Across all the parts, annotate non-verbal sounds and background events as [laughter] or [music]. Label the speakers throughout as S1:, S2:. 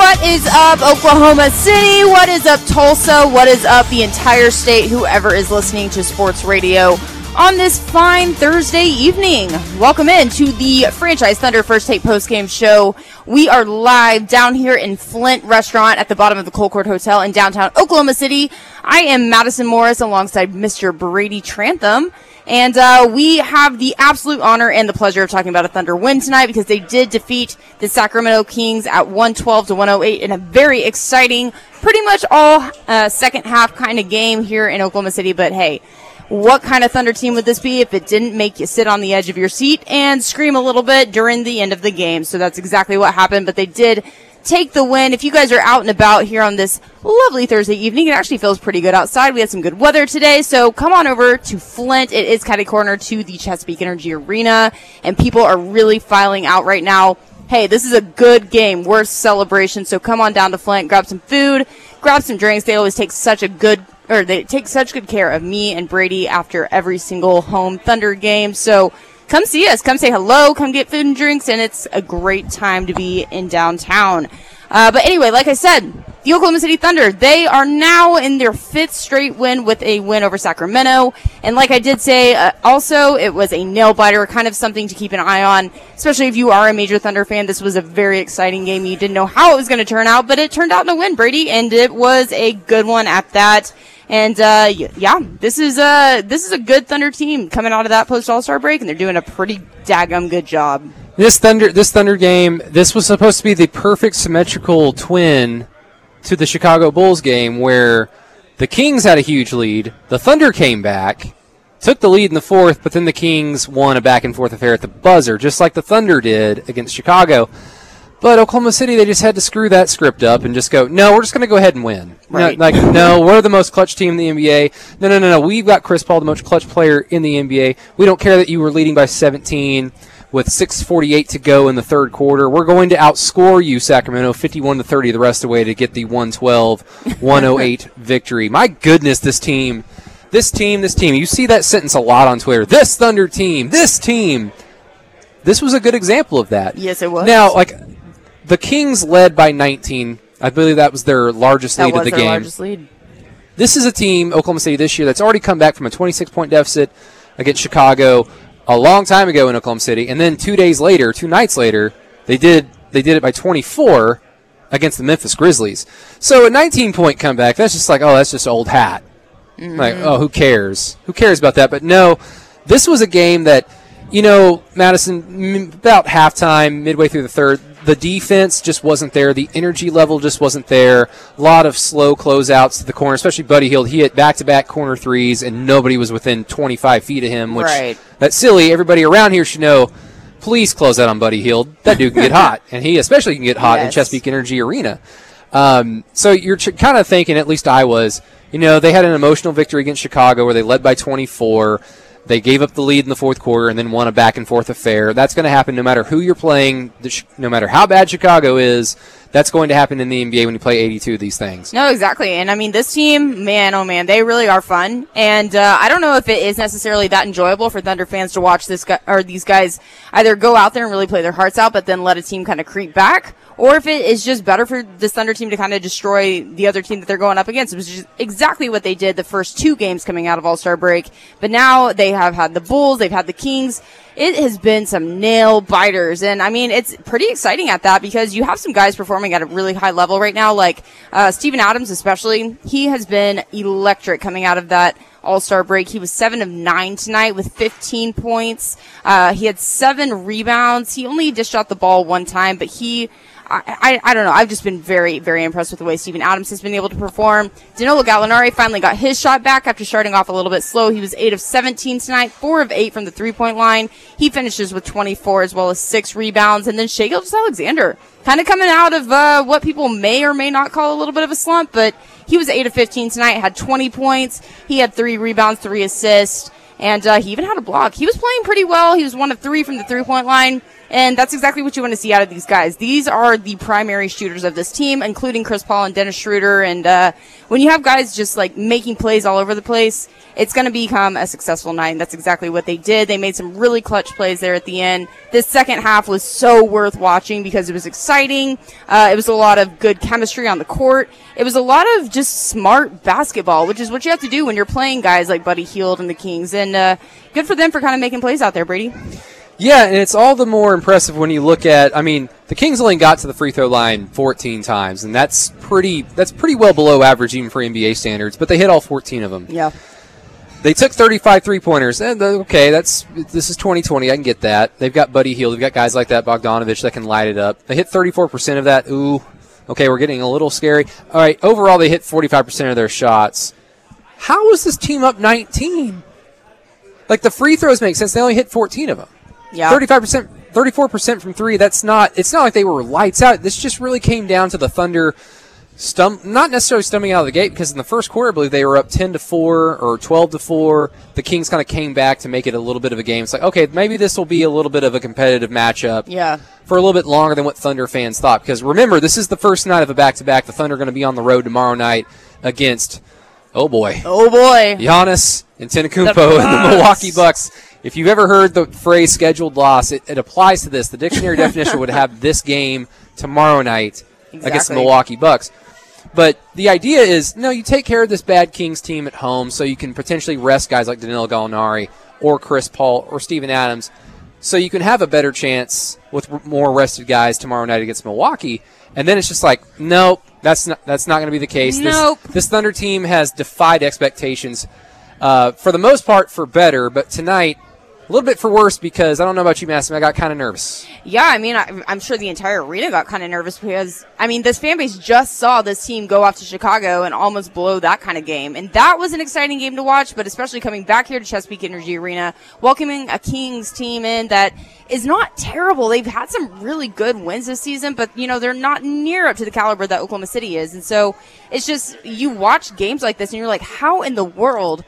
S1: What is up, Oklahoma City? What is up, Tulsa? What is up, the entire state? Whoever is listening to sports radio on this fine Thursday evening. Welcome in to the Franchise Thunder First Take Postgame Show. We are live down here in Flint Restaurant at the bottom of the Colcord Hotel in downtown Oklahoma City. I am Madison Morris alongside Mr. Brady Trantham. And uh, we have the absolute honor and the pleasure of talking about a Thunder win tonight because they did defeat the Sacramento Kings at 112 to 108 in a very exciting, pretty much all uh, second half kind of game here in Oklahoma City. But hey, what kind of Thunder team would this be if it didn't make you sit on the edge of your seat and scream a little bit during the end of the game? So that's exactly what happened, but they did take the win. If you guys are out and about here on this lovely Thursday evening, it actually feels pretty good outside. We had some good weather today, so come on over to Flint. It is catty corner to the Chesapeake Energy Arena, and people are really filing out right now. Hey, this is a good game, worth celebration. So come on down to Flint, grab some food, grab some drinks. They always take such a good or they take such good care of me and Brady after every single home Thunder game. So come see us, come say hello, come get food and drinks, and it's a great time to be in downtown. Uh, but anyway, like I said, the Oklahoma City Thunder, they are now in their fifth straight win with a win over Sacramento. And like I did say, uh, also, it was a nail biter, kind of something to keep an eye on, especially if you are a major Thunder fan. This was a very exciting game. You didn't know how it was going to turn out, but it turned out in a win, Brady, and it was a good one at that. And uh, yeah, this is a this is a good Thunder team coming out of that post All Star break, and they're doing a pretty daggum good job.
S2: This Thunder this Thunder game, this was supposed to be the perfect symmetrical twin to the Chicago Bulls game, where the Kings had a huge lead, the Thunder came back, took the lead in the fourth, but then the Kings won a back and forth affair at the buzzer, just like the Thunder did against Chicago. But Oklahoma City, they just had to screw that script up and just go, no, we're just going to go ahead and win.
S1: Right.
S2: No, like, no, we're the most clutch team in the NBA. No, no, no, no. We've got Chris Paul, the most clutch player in the NBA. We don't care that you were leading by 17 with 6:48 to go in the third quarter. We're going to outscore you, Sacramento, 51 to 30 the rest of the way to get the 112-108 [laughs] victory. My goodness, this team, this team, this team. You see that sentence a lot on Twitter. This Thunder team, this team. This was a good example of that.
S1: Yes, it was.
S2: Now, like the Kings led by 19. I believe that was their largest
S1: that
S2: lead of the
S1: their
S2: game.
S1: largest lead.
S2: This is a team, Oklahoma City, this year that's already come back from a 26 point deficit against Chicago a long time ago in Oklahoma City, and then two days later, two nights later, they did they did it by 24 against the Memphis Grizzlies. So a 19 point comeback, that's just like, oh, that's just old hat. Like, mm-hmm. oh, who cares? Who cares about that? But no, this was a game that, you know, Madison, m- about halftime, midway through the third, the defense just wasn't there. The energy level just wasn't there. A lot of slow closeouts to the corner, especially Buddy Hield. He hit back to back corner threes, and nobody was within 25 feet of him, which
S1: Right.
S2: that's silly. Everybody around here should know. Please close out on Buddy Hield. That dude can get [laughs] hot, and he especially can get hot in Chesapeake Energy Arena. Um, so you're ch- kind of thinking, at least I was, you know, they had an emotional victory against Chicago where they led by 24. They gave up the lead in the fourth quarter and then won a back and forth affair. That's going to happen no matter who you're playing, no matter how bad Chicago is. That's going to happen in the NBA when you play 82 of these things.
S1: No, exactly. And I mean, this team, man, oh man, they really are fun. And uh, I don't know if it is necessarily that enjoyable for Thunder fans to watch this guy or these guys either go out there and really play their hearts out, but then let a team kind of creep back, or if it is just better for this Thunder team to kind of destroy the other team that they're going up against, which is exactly what they did the first two games coming out of All Star break. But now they have had the Bulls, they've had the Kings. It has been some nail biters, and I mean it's pretty exciting at that because you have some guys performing at a really high level right now, like uh, Steven Adams especially. He has been electric coming out of that all Star break. He was seven of nine tonight with 15 points. Uh, he had seven rebounds. He only dished out the ball one time, but he. I, I, don't know. I've just been very, very impressed with the way Steven Adams has been able to perform. Danilo Gallinari finally got his shot back after starting off a little bit slow. He was 8 of 17 tonight, 4 of 8 from the three point line. He finishes with 24 as well as 6 rebounds. And then Shai Alexander kind of coming out of uh, what people may or may not call a little bit of a slump, but He was 8 of 15 tonight, had 20 points. He had three rebounds, three assists, and uh, he even had a block. He was playing pretty well. He was one of three from the three point line. And that's exactly what you want to see out of these guys. These are the primary shooters of this team, including Chris Paul and Dennis Schroeder. And uh, when you have guys just like making plays all over the place, it's going to become a successful night. And that's exactly what they did. They made some really clutch plays there at the end. This second half was so worth watching because it was exciting. Uh, it was a lot of good chemistry on the court. It was a lot of just smart basketball, which is what you have to do when you're playing guys like Buddy Hield and the Kings. And uh, good for them for kind of making plays out there, Brady.
S2: Yeah, and it's all the more impressive when you look at. I mean, the Kings only got to the free throw line 14 times, and that's pretty. That's pretty well below average even for NBA standards. But they hit all 14 of them.
S1: Yeah.
S2: They took 35 three pointers. And okay, that's this is 2020. I can get that. They've got Buddy Hield. They've got guys like that Bogdanovich that can light it up. They hit 34 percent of that. Ooh, okay, we're getting a little scary. All right, overall they hit 45 percent of their shots. How is this team up 19? Like the free throws make sense. They only hit 14 of them.
S1: Yeah.
S2: 35%, 34% from three. That's not, it's not like they were lights out. This just really came down to the Thunder stum, not necessarily stumbling out of the gate because in the first quarter, I believe they were up 10 to 4 or 12 to 4. The Kings kind of came back to make it a little bit of a game. It's like, okay, maybe this will be a little bit of a competitive matchup.
S1: Yeah.
S2: For a little bit longer than what Thunder fans thought. Because remember, this is the first night of a back to back. The Thunder are going to be on the road tomorrow night against, oh boy,
S1: Oh boy.
S2: Giannis and
S1: The
S2: and the Milwaukee Bucks. If you've ever heard the phrase scheduled loss, it, it applies to this. The dictionary [laughs] definition would have this game tomorrow night against the Milwaukee Bucks. But the idea is, no, you take care of this bad Kings team at home so you can potentially rest guys like Danilo Gallinari or Chris Paul or Steven Adams so you can have a better chance with more rested guys tomorrow night against Milwaukee. And then it's just like, nope, that's not that's not going to be the case.
S1: Nope.
S2: This, this Thunder team has defied expectations uh, for the most part for better, but tonight a little bit for worse because I don't know about you, Massim, I got kind of nervous.
S1: Yeah, I mean, I, I'm sure the entire arena got kind of nervous because, I mean, this fan base just saw this team go off to Chicago and almost blow that kind of game. And that was an exciting game to watch, but especially coming back here to Chesapeake Energy Arena, welcoming a Kings team in that is not terrible. They've had some really good wins this season, but, you know, they're not near up to the caliber that Oklahoma City is. And so it's just, you watch games like this and you're like, how in the world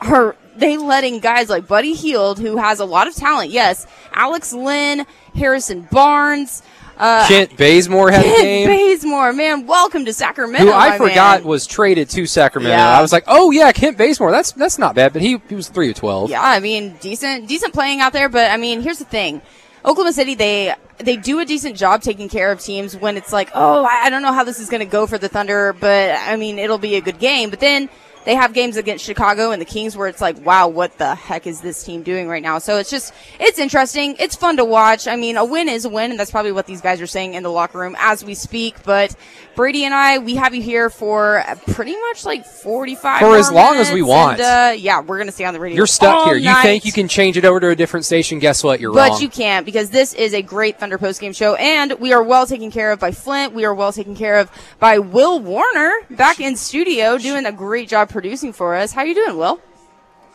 S1: are they letting guys like Buddy Hield, who has a lot of talent, yes, Alex Len, Harrison Barnes, uh,
S2: Kent Bazemore had a
S1: Kent
S2: game.
S1: Bazemore, man, welcome to Sacramento.
S2: who I forgot
S1: man.
S2: was traded to Sacramento.
S1: Yeah.
S2: I was like, oh yeah, Kent Bazemore. That's that's not bad, but he he was three of twelve.
S1: Yeah, I mean, decent, decent playing out there. But I mean, here's the thing: Oklahoma City, they they do a decent job taking care of teams when it's like, oh, I I don't know how this is going to go for the Thunder, but I mean, it'll be a good game. But then they have games against Chicago and the Kings where it's like, wow, what the heck is this team doing right now? So it's just, it's interesting. It's fun to watch. I mean, a win is a win, and that's probably what these guys are saying in the locker room as we speak. But Brady and I, we have you here for pretty much like 45
S2: For as long as we want.
S1: And, uh, yeah, we're going to stay on the radio.
S2: You're stuck here. You think you can change it over to a different station? Guess what? You're
S1: But
S2: wrong.
S1: you can't because this is a great Thunder post game show, and we are well taken care of by Flint. We are well taken care of by Will Warner back in studio, doing a great job producing for us. How you doing, Will?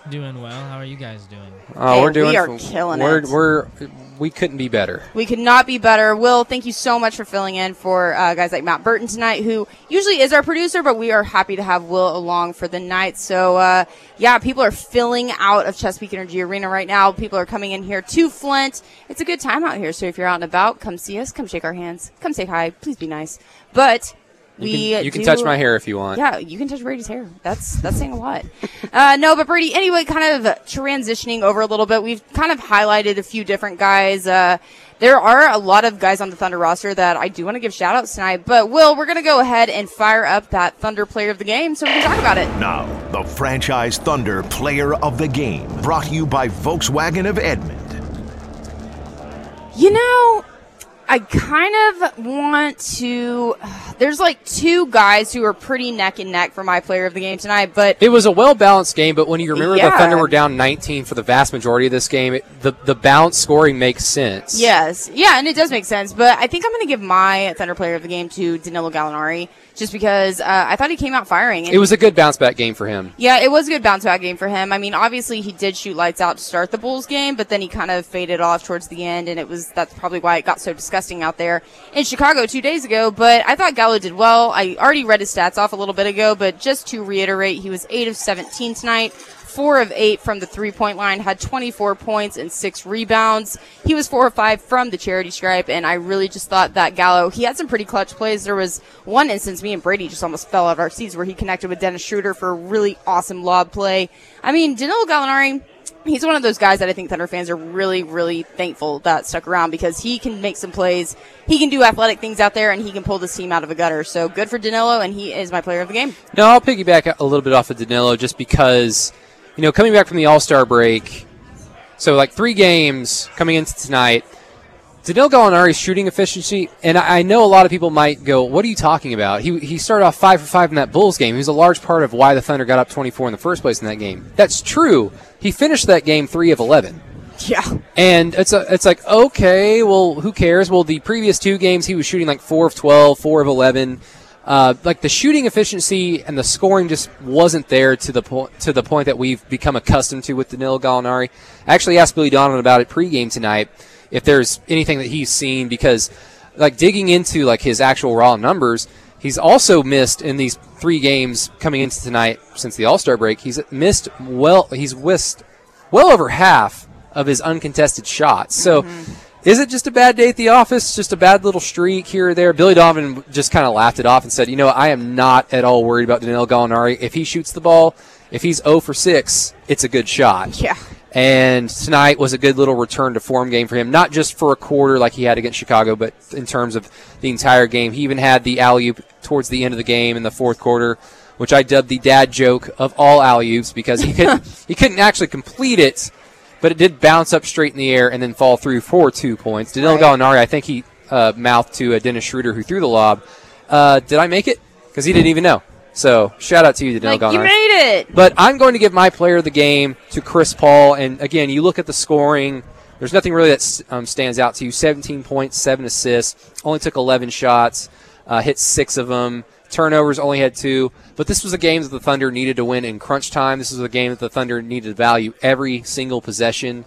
S3: Doing well. How are you guys doing?
S2: oh,
S1: Hey,
S2: we're doing.
S1: we are killing
S2: we're,
S1: it.
S2: We're we couldn't be better.
S1: We could not be better. Will, thank you so much for filling in for uh, guys like Matt Burton tonight, who usually is our producer, but we are happy to have Will along for the night. So, uh, yeah, people are filling out of Chesapeake Energy Arena right now. People are coming in here to Flint. It's a good time out here. So if you're out and about, come see us. Come shake our hands. Come say hi. Please be nice. But
S2: You can, you can
S1: do-
S2: touch my hair if you want.
S1: yeah, you can touch Brady's hair. That's that's saying a lot. [laughs] Uh, no, but Brady. Anyway, kind of transitioning over a little bit. We've kind of highlighted a few different guys. Uh, there are a lot of guys on the Thunder roster that I do want to give shout outs tonight. But Will, we're gonna go ahead and fire up that Thunder player of the game so we can talk about it.
S4: Now, the franchise Thunder player of the game, brought to you by Volkswagen of Edmond.
S1: You know, I kind of want to. There's like two guys who are pretty neck and neck for my player of the game tonight, but
S2: It was a well balanced game, but when you remember
S1: Yeah.
S2: the Thunder were down 19 for the vast majority of this game, it, the the balanced scoring makes sense.
S1: Yes, yeah, and it does make sense. But I think I'm going to give my Thunder player of the game to Danilo Gallinari, just because uh, I thought he came out firing. And
S2: It was a good bounce back game for him.
S1: yeah, it was a good bounce back game for him. I mean, obviously he did shoot lights out to start the Bulls game, but then he kind of faded off towards the end, and it was that's probably why it got so disgusting out there in Chicago two days ago. But I thought Gallo did well. I already read his stats off a little bit ago, but just to reiterate, he was 8 of 17 tonight, 4 of 8 from the three point line, had 24 points and 6 rebounds. He was 4 of 5 from the charity stripe, and I really just thought that Gallo, he had some pretty clutch plays. There was one instance, me and Brady just almost fell out of our seats where he connected with Dennis Schroeder for a really awesome lob play. I mean, Danilo Gallinari, he's one of those guys that I think Thunder fans are really, really thankful that stuck around because he can make some plays. He can do athletic things out there and he can pull this team out of a gutter. So good for Danilo, and he is my player of the game.
S2: No, I'll piggyback a little bit off of Danilo just because, you know, coming back from the All Star break, so like three games coming into tonight. Danilo Gallinari's shooting efficiency, and I I know a lot of people might go, "What are you talking about?" He he started off five for five in that Bulls game. He was a large part of why the Thunder got up 24 in the first place in that game. That's true. He finished that game three of 11.
S1: Yeah.
S2: And it's a, it's like okay, well, who cares? Well, the previous two games he was shooting like four of 12, four of 11. Uh, like the shooting efficiency and the scoring just wasn't there to the point to the point that we've become accustomed to with Danilo Gallinari. I actually asked Billy Donovan about it pregame tonight if there's anything that he's seen because like digging into like his actual raw numbers, he's also missed in these three games coming into tonight since the All Star break. He's missed well. He's missed well over half of his uncontested shots. So. Is it just a bad day at the office? Just a bad little streak here or there? Billy Donovan just kind of laughed it off and said, "You know, I am not at all worried about Danilo Gallinari. If he shoots the ball, if he's 0 for 6, it's a good shot."
S1: Yeah.
S2: And tonight was a good little return to form game for him, not just for a quarter like he had against Chicago, but in terms of the entire game. He even had the alley oop towards the end of the game in the fourth quarter, which I dubbed the dad joke of all alley oops because he couldn't [laughs] he couldn't actually complete it, but it did bounce up straight in the air and then fall through for two points. Danilo
S1: Right.
S2: Gallinari, I think he uh, mouthed to uh, Dennis Schroeder who threw the lob, uh, "Did I make it?" Because he didn't even know. So shout out to you, Danilo
S1: Like,
S2: Gallinari.
S1: you made it.
S2: But I'm going to give my player of the game to Chris Paul. And again, you look at the scoring. There's nothing really that um, stands out to you. 17 points, seven assists. Only took 11 shots. Uh, hit six of them. Turnovers only had two. But this was a game that the Thunder needed to win in crunch time. This was a game that the Thunder needed to value every single possession.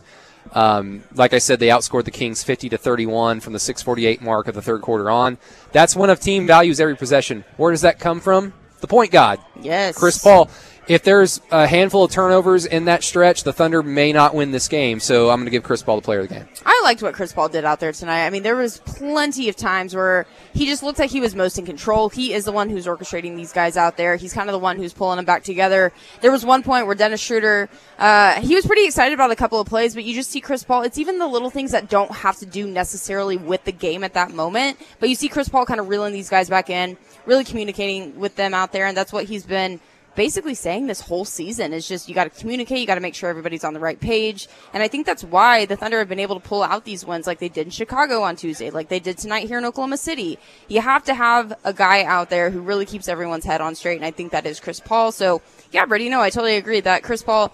S2: Um, like I said, they outscored the Kings 50 to 31 from the 6:48 mark of the third quarter on. That's one of team values every possession. Where does that come from? The point guard,
S1: Yes.
S2: Chris Paul. If there's a handful of turnovers in that stretch, the Thunder may not win this game. So I'm going to give Chris Paul the player of the game.
S1: I liked what Chris Paul did out there tonight. I mean, there was plenty of times where he just looked like he was most in control. He is the one who's orchestrating these guys out there. He's kind of the one who's pulling them back together. There was one point where Dennis Schroeder, uh, he was pretty excited about a couple of plays, but you just see Chris Paul. It's even the little things that don't have to do necessarily with the game at that moment, but you see Chris Paul kind of reeling these guys back in, really communicating with them out there, and that's what he's been basically saying this whole season is just you got to communicate, you got to make sure everybody's on the right page. And I think that's why the Thunder have been able to pull out these wins like they did in Chicago on Tuesday, like they did tonight here in Oklahoma City. You have to have a guy out there who really keeps everyone's head on straight, and I think that is Chris Paul. So, yeah, Brady, no, I totally agree that Chris Paul,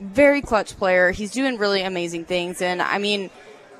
S1: very clutch player. He's doing really amazing things. And I mean,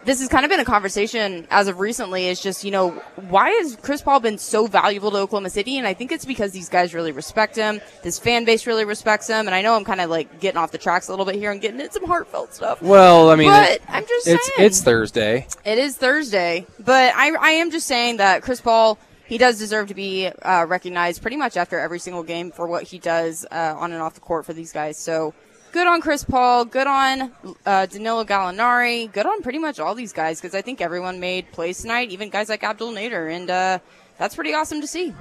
S1: this has kind of been a conversation as of recently is just, you know, why has Chris Paul been so valuable to Oklahoma City? And I think it's because these guys really respect him. This fan base really respects him. And I know I'm kind of like getting off the tracks a little bit here and getting into some heartfelt stuff.
S2: Well, I mean,
S1: But I'm just
S2: it's
S1: saying.
S2: it's Thursday.
S1: It is Thursday, but I, I am just saying that Chris Paul, he does deserve to be uh, recognized pretty much after every single game for what he does uh, on and off the court for these guys. So good on Chris Paul, good on uh, Danilo Gallinari, good on pretty much all these guys because I think everyone made plays tonight, even guys like Abdul Nader, and uh, that's pretty awesome to see.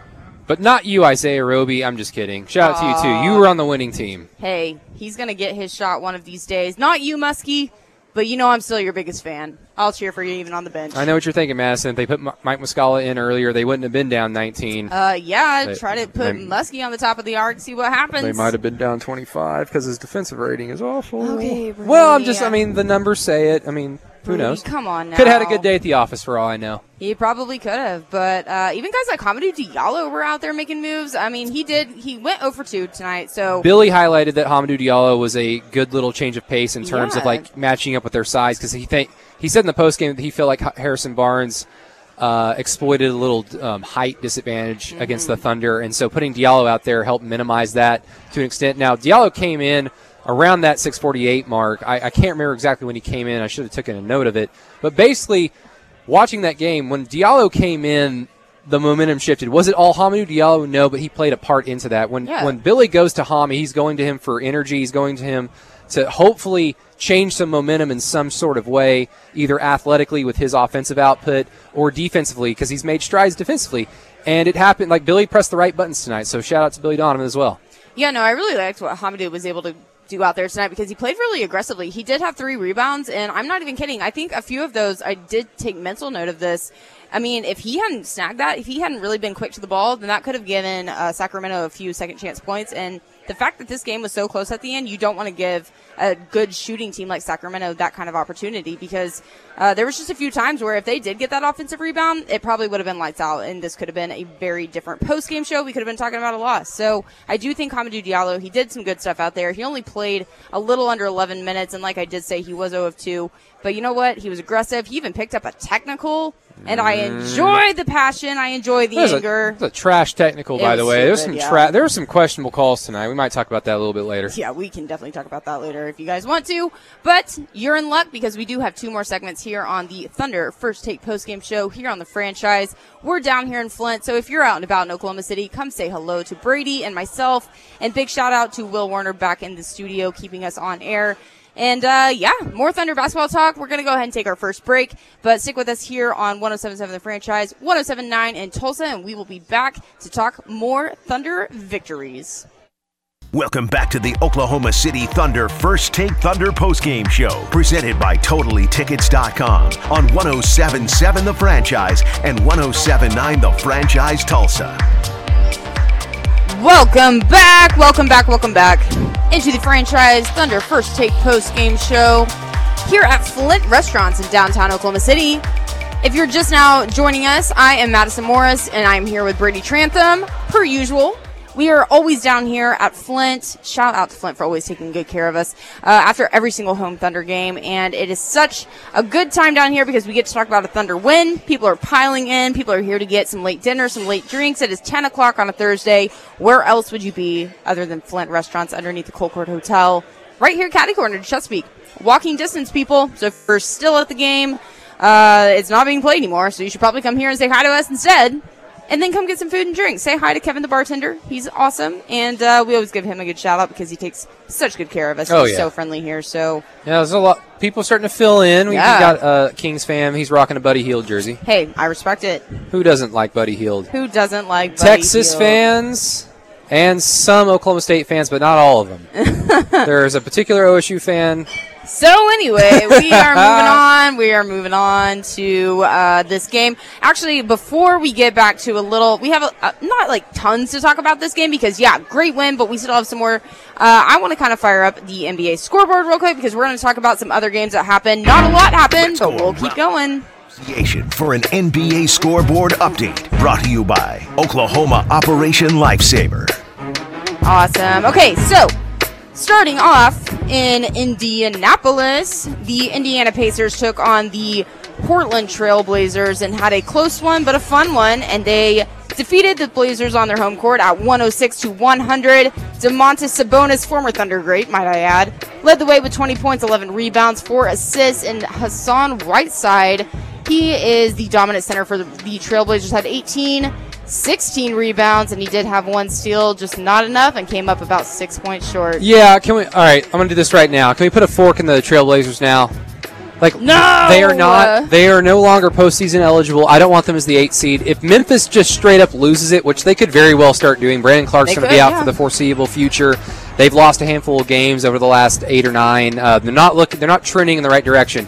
S2: But not you, Isaiah Roby. I'm just kidding. Shout out to you too. You were on the winning team.
S1: Hey, he's gonna get his shot one of these days. Not you, Muskie, but you know I'm still your biggest fan. I'll cheer for you even on the bench.
S2: I know what you're thinking, Madison. If they put Mike Muscala in earlier, they wouldn't have been down 19.
S1: Uh, yeah,
S2: They-
S1: try to put
S2: they-
S1: Muskie on the top of the arc, see what happens.
S2: They might have been down 25 because his defensive rating is awful.
S1: Okay, Brady,
S2: well, I'm just, I mean, the numbers say it. I mean, who knows?
S1: Come on now.
S2: Could have had a good day at the office for all I know.
S1: He probably could have, but uh, even guys like Hamidou Diallo were out there making moves. I mean, he did. He went over 2 tonight, so
S2: Billy highlighted that Hamidou Diallo was a good little change of pace in terms of like matching up with their size because he think he said in the post game that he felt like Harrison Barnes uh, exploited a little um, height disadvantage
S1: Mm-hmm.
S2: against the Thunder, and so putting Diallo out there helped minimize that to an extent. Now Diallo came in around that 648 mark. I, I can't remember exactly when he came in. I should have taken a note of it, but basically watching that game when Diallo came in the momentum shifted. Was it all Hamidou Diallo? No, but he played a part into that. When
S1: Yeah.
S2: when Billy goes to Hami, he's going to him for energy. He's going to him to hopefully change some momentum in some sort of way, either athletically with his offensive output or defensively because he's made strides defensively. And it happened like Billy pressed the right buttons tonight. So shout out to Billy Donovan as well.
S1: Yeah, no, I really liked what Hamidou was able to do out there tonight because he played really aggressively. He did have three rebounds, and I'm not even kidding. I think a few of those, I did take mental note of this. I mean, if he hadn't snagged that, if he hadn't really been quick to the ball, then that could have given uh, Sacramento a few second chance points. And the fact that this game was so close at the end, you don't want to give a good shooting team like Sacramento that kind of opportunity because uh, there was just a few times where if they did get that offensive rebound, it probably would have been lights out, and this could have been a very different post game show. We could have been talking about a loss. So I do think Hamidou Diallo, he did some good stuff out there. He only played a little under 11 minutes, and like I did say, he was 0 of 2. But you know what? He was aggressive. He even picked up a technical, and I enjoy the passion. I enjoy the
S2: a,
S1: anger.
S2: there's a trash technical, by the way. There's some
S1: yeah.
S2: tra- there were some questionable calls tonight. We might talk about that a little bit later.
S1: Yeah, we can definitely talk about that later if you guys want to. But you're in luck because we do have two more segments here on the Thunder First Take Post Game Show here on the franchise. We're down here in Flint, so if you're out and about in Oklahoma City, come say hello to Brady and myself. And big shout out to Will Warner back in the studio, keeping us on air. And uh, yeah, more Thunder basketball talk. We're going to go ahead and take our first break, but stick with us here on 1077 The Franchise, 1079 in Tulsa, and we will be back to talk more Thunder victories.
S4: Welcome back to the Oklahoma City Thunder First Take Thunder postgame show, presented by TotallyTickets.com on 1077 The Franchise and 1079 The Franchise Tulsa.
S1: Welcome back, welcome back, welcome back into the franchise Thunder First Take Post Game Show here at Flint Restaurants in downtown Oklahoma City. If you're just now joining us, I am Madison Morris and I'm here with Brady Trantham, per usual. We are always down here at Flint. Shout out to Flint for always taking good care of us uh, after every single home Thunder game. And it is such a good time down here because we get to talk about a Thunder win. People are piling in. People are here to get some late dinner, some late drinks. It is 10 o'clock on a Thursday. Where else would you be other than Flint restaurants underneath the Colcord Hotel? Right here, at Caddy Corner, Chesapeake. Walking distance, people. So if you're still at the game, uh, it's not being played anymore. So you should probably come here and say hi to us instead and then come get some food and drink. Say hi to Kevin the bartender. He's awesome, and uh, we always give him a good shout out because he takes such good care of us.
S2: Oh,
S1: He's
S2: yeah.
S1: so friendly here. So
S2: Yeah, there's a lot. People starting to fill in. We've
S1: Yeah.
S2: got uh, Kings fan. He's rocking a Buddy Hield jersey.
S1: hey, I respect it.
S2: Who doesn't like Buddy Hield?
S1: Who doesn't like Buddy
S2: Texas
S1: Hield?
S2: fans and some Oklahoma State fans, but not all of them. [laughs] There's a particular OSU fan.
S1: So anyway, we [laughs] are moving on. We are moving on to uh, this game. Actually, before we get back to a little, we have a, uh, not like tons to talk about this game because yeah, great win, but we still have some more. Uh, I want to kind of fire up the NBA scoreboard real quick because we're going to talk about some other games that happened. Not a lot happened,
S4: Let's
S1: but we'll keep going.
S4: Association for an NBA scoreboard update brought to you by Oklahoma Operation Lifesaver.
S1: Awesome. Okay, so starting off in Indianapolis, the Indiana Pacers took on the Portland Trailblazers and had a close one, but a fun one, and they defeated the Blazers on their home court at 106 to 100. Domantas Sabonis, former Thunder great, might I add, led the way with 20 points, 11 rebounds, 4 assists, and Hassan Whiteside, he is the dominant center for the, the Trailblazers, had 18 16 rebounds, and he did have one steal, just not enough, and came up about six points short.
S2: Yeah, can we? All right, I'm gonna do this right now. Can we put a fork in the Trailblazers now? Like,
S1: No!
S2: they are not. They are no longer postseason eligible. I don't want them as the eight seed. If Memphis just straight up loses it, which they could very well start doing, Brandon
S1: Clarke's
S2: going to be out
S1: yeah.
S2: for the foreseeable future. They've lost a handful of games over the last eight or nine. Uh, they're not looking. They're not trending in the right direction.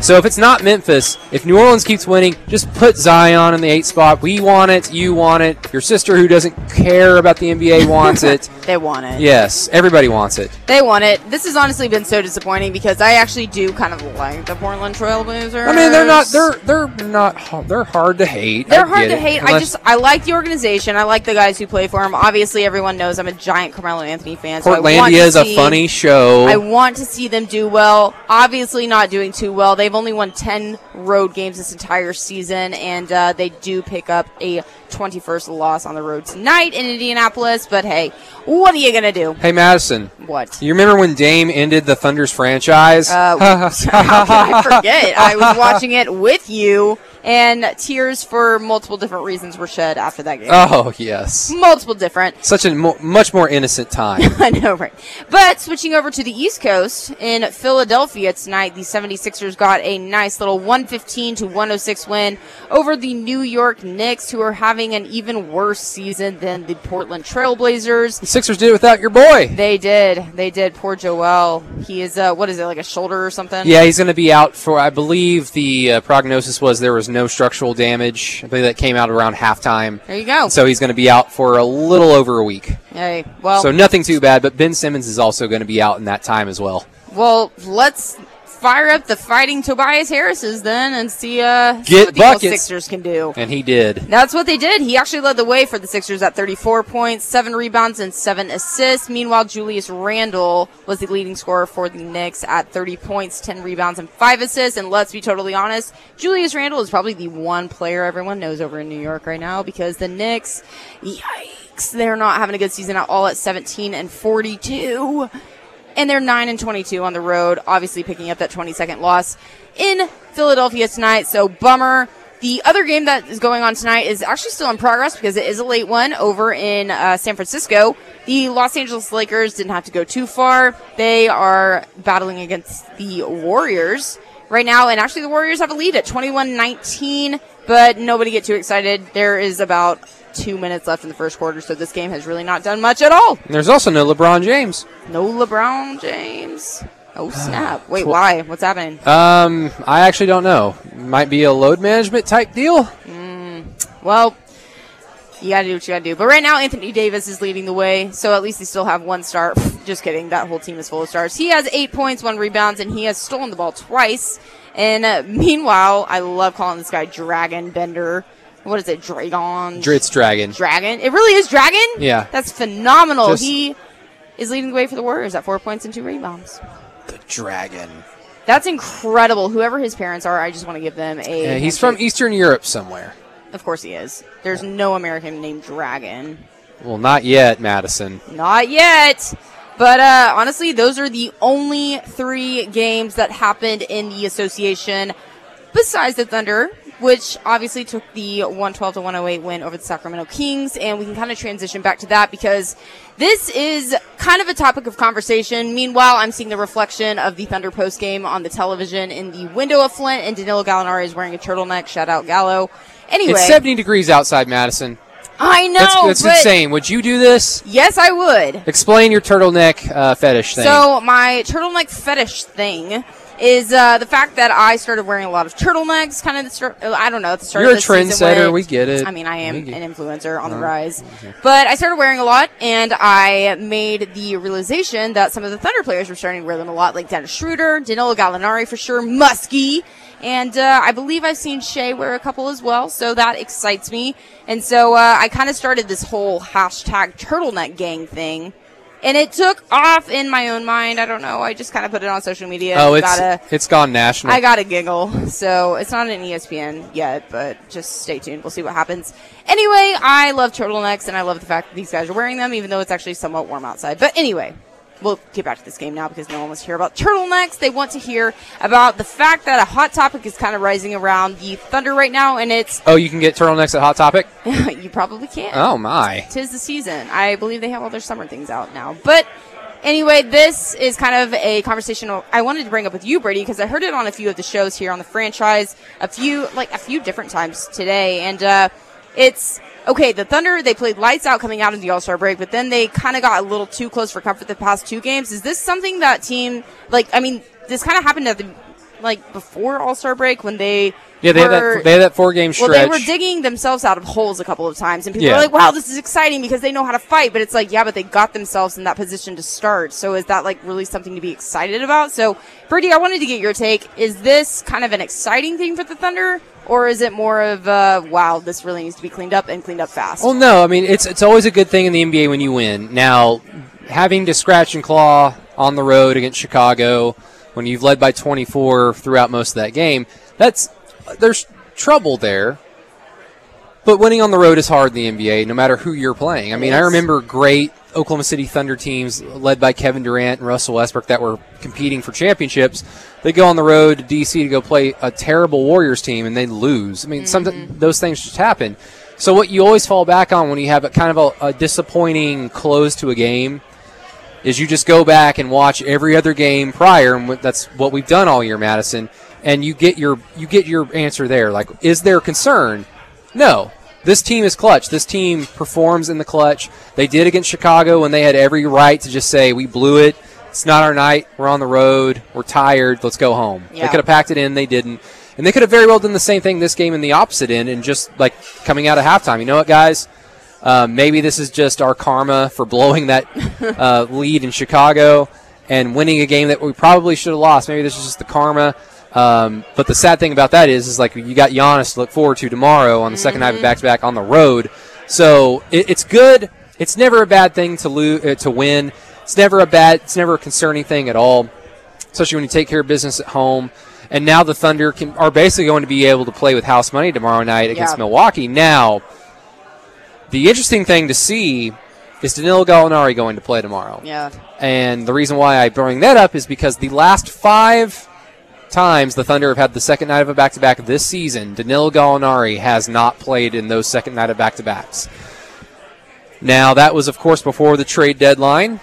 S2: So if it's not Memphis, if New Orleans keeps winning, just put Zion in the eight spot. We want it. You want it. Your sister, who doesn't care about the NBA, [laughs] wants it.
S1: They want it.
S2: Yes, everybody wants it.
S1: They want it. This has honestly been so disappointing because I actually do kind of like the Portland Trailblazers.
S2: I mean, they're not. They're they're not. They're hard to hate.
S1: They're
S2: I
S1: hard to
S2: it.
S1: hate. I just I like the organization. I like the guys who play for them. Obviously, everyone knows I'm a giant Carmelo Anthony fan. So
S2: Portlandia
S1: to
S2: is a
S1: see-
S2: funny show.
S1: I want to see them do well. Obviously, not doing too well. They've only won 10 road games this entire season, and uh, they do pick up a 21st loss on the road tonight in Indianapolis. But hey, what are you going to do?
S2: hey Madison,
S1: What?
S2: you remember when Dame ended the Thunder's franchise?
S1: Uh, [laughs] I forget? I was watching it with you and tears for multiple different reasons were shed after that game.
S2: Oh yes,
S1: multiple different.
S2: such a mo- much more innocent time. [laughs]
S1: I know, right? But switching over to the East Coast in Philadelphia tonight, the 76ers got a nice little 115 to 106 win over the New York Knicks, who are having an even worse season than the Portland Trailblazers.
S2: the Sixers did it without your boy.
S1: They did. They did. Poor Joel. He is, uh, what is it, like a shoulder or something?
S2: Yeah, he's going to be out for. I believe the uh, prognosis was there was no structural damage. I believe that came out around halftime.
S1: There you go.
S2: So he's going to be out for a little over a week.
S1: hey, well,
S2: So nothing too bad. But Ben Simmons is also going to be out in that time as well.
S1: well, let's fire up the fighting Tobias Harris's then and see, uh, see
S2: Get
S1: what the. Sixers can do.
S2: And he did.
S1: That's what they did. He actually led the way for the Sixers at 34 points, 7 rebounds, and 7 assists. Meanwhile, Julius Randle was the leading scorer for the Knicks at 30 points, 10 rebounds, and 5 assists. And let's be totally honest, Julius Randle is probably the one player everyone knows over in New York right now because the Knicks, yikes, they're not having a good season at all at 17 and 42 and they're 9 and 22 on the road, obviously picking up that 22nd loss in Philadelphia tonight. So bummer. The other game that is going on tonight is actually still in progress because it is a late one over in uh, San Francisco. The Los Angeles Lakers didn't have to go too far. They are battling against the Warriors right now, and actually the Warriors have a lead at 21-19, but nobody get too excited. There is about two minutes left in the first quarter, so this game has really not done much at all.
S2: And there's also no LeBron James.
S1: No LeBron James. Oh [sighs] snap! Wait, why? What's happening?
S2: Um, I actually don't know. Might be a load management type deal.
S1: Well, you gotta do what you gotta do. But right now, Anthony Davis is leading the way, so at least they still have one star. [laughs] Just kidding. That whole team is full of stars. He has eight points, one rebounds, and he has stolen the ball twice. And uh, [laughs] meanwhile, I love calling this guy Dragan Bender. What is it? Dragon.
S2: It's Dragon.
S1: Dragon. It really is Dragon.
S2: Yeah.
S1: That's phenomenal.
S2: Just-
S1: he is leading the way for the Warriors at four points and two rebounds.
S2: The Dragon.
S1: That's incredible. Whoever his parents are, I just want to give them a.
S2: Yeah, he's from. Eastern Europe somewhere.
S1: Of course he is. There's no American named Dragon.
S2: Well, not yet, Madison.
S1: Not yet. But uh, honestly, those are the only three games that happened in the association besides the Thunder, which obviously took the 112 to 108 win over the Sacramento Kings. And we can kind of transition back to that because this is kind of a topic of conversation. Meanwhile, I'm seeing the reflection of the Thunder post game on the television in the window of Flint, and Danilo Gallinari is wearing a turtleneck. Shout out Gallo. Anyway,
S2: It's 70 degrees outside Madison.
S1: I know.
S2: That's, that's insane. Would you do this?
S1: Yes, I would.
S2: Explain your turtleneck uh, fetish thing.
S1: So my turtleneck fetish thing is uh, the fact that I started wearing a lot of turtlenecks. Kind of, the start, uh, I don't know. At the start
S2: You're
S1: of
S2: a trendsetter, we get it.
S1: I mean, I am an influencer on the rise, but I started wearing a lot, and I made the realization that some of the Thunder players were starting to wear them a lot, like Dennis Schroeder, Danilo Gallinari for sure, Muskie. And uh, I believe I've seen Shai wear a couple as well, so that excites me. And so uh, I kind of started this whole hashtag turtleneck gang thing. And it took off in my own mind. I don't know. I just kind of put it on social media.
S2: oh, it's
S1: gotta,
S2: it's gone national.
S1: I got a giggle. So it's not an ESPN yet, but just stay tuned. We'll see what happens. Anyway, I love turtlenecks and I love the fact that these guys are wearing them, even though it's actually somewhat warm outside. But anyway, we'll get back to this game now because no one wants to hear about turtlenecks. They want to hear about the fact that a hot topic is kind of rising around the Thunder right now, and it's
S2: oh, you can get turtlenecks at Hot Topic. [laughs]
S1: you probably can't.
S2: Oh my.
S1: Tis the season. I believe they have all their summer things out now. But anyway, this is kind of a conversation I wanted to bring up with you, Brady, because I heard it on a few of the shows here on the franchise, a few like a few different times today, and uh, it's okay. The Thunder they played lights out coming out of the All Star break, but then they kind of got a little too close for comfort the past two games. Is this something that team like? I mean, this kind of happened at the like before All Star break when they
S2: Yeah, they had that. They had that four game stretch.
S1: well, they were digging themselves out of holes a couple of times, and people
S2: Yeah.
S1: were like, "Wow, this is exciting because they know how to fight." But it's like, yeah, but they got themselves in that position to start. So is that like really something to be excited about? So, Brady, I wanted to get your take. Is this kind of an exciting thing for the Thunder, or is it more of, uh, wow, this really needs to be cleaned up and cleaned up fast?
S2: Well, no, I mean it's it's always a good thing in the NBA when you win. Now, having to scratch and claw on the road against Chicago when you've led by 24 throughout most of that game, that's there's trouble there. But winning on the road is hard in the NBA, no matter who you're playing. I mean, I remember great Oklahoma City Thunder teams led by Kevin Durant and Russell Westbrook that were competing for championships. They go on the road to DC to go play a terrible Warriors team and they lose. I mean, mm-hmm. sometimes those things just happen. So what you always fall back on when you have a kind of a, a disappointing close to a game is you just go back and watch every other game prior, and that's what we've done all year, Madison. And you get your you get your answer there. Like, is there concern? No. This team is clutch. This team performs in the clutch. They did against Chicago when they had every right to just say, "We blew it. It's not our night. We're on the road. We're tired. Let's go home."
S1: Yeah.
S2: They could have packed it in. They didn't. And they could have very well done the same thing this game in the opposite end and just like coming out of halftime. You know what, guys? Uh, maybe this is just our karma for blowing that [laughs] uh, lead in Chicago and winning a game that we probably should have lost. Maybe this is just the karma. Um, but the sad thing about that is, is like you got Giannis to look forward to tomorrow on the second night of back to back on the road. So it, it's good. It's never a bad thing to lose uh, to win. It's never a bad. It's never a concerning thing at all, especially when you take care of business at home. And now the Thunder can, are basically going to be able to play with house money tomorrow night against
S1: Yeah.
S2: Milwaukee. Now, the interesting thing to see is Danilo Gallinari going to play tomorrow.
S1: Yeah.
S2: And the reason why I bring that up is because the last five times the Thunder have had the second night of a back-to-back this season, Danilo Gallinari has not played in those second night of back-to-backs. Now that was, of course, before the trade deadline.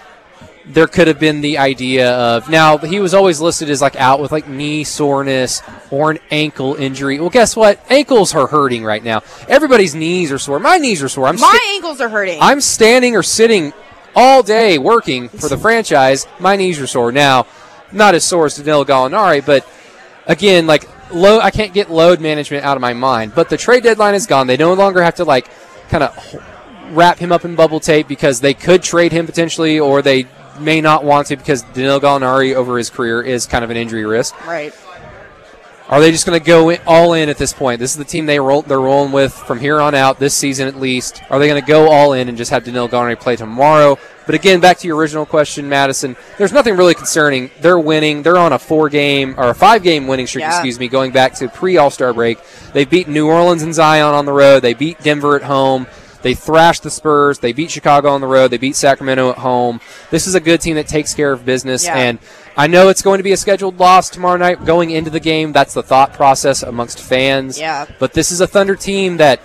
S2: There could have been the idea of now he was always listed as like out with like knee soreness or an ankle injury. Well, guess what? Ankles are hurting right now. Everybody's knees are sore. My knees are sore. I'm
S1: My
S2: sti-
S1: ankles are hurting.
S2: I'm standing or sitting all day working for the [laughs] franchise. My knees are sore now. Not as sore as Danilo Gallinari, but again, like low, I can't get load management out of my mind. But the trade deadline is gone. They no longer have to like kind of wrap him up in bubble tape because they could trade him potentially, or they may not want to because Danilo Gallinari over his career is kind of an injury risk.
S1: right.
S2: Are they just going to go all in at this point? This is the team they roll, they're rolling with from here on out this season at least. Are they going to go all in and just have Danilo Gallinari play tomorrow? But again, back to your original question, Madison. There's nothing really concerning. They're winning. They're on a four game or a five game winning streak.
S1: Yeah.
S2: Excuse me, going back to pre All Star break. They beat New Orleans and Zion on the road. They beat Denver at home. They thrashed the Spurs. They beat Chicago on the road. They beat Sacramento at home. This is a good team that takes care of business.
S1: Yeah.
S2: And I know it's going to be a scheduled loss tomorrow night going into the game. That's the thought process amongst fans.
S1: Yeah.
S2: But this is a Thunder team that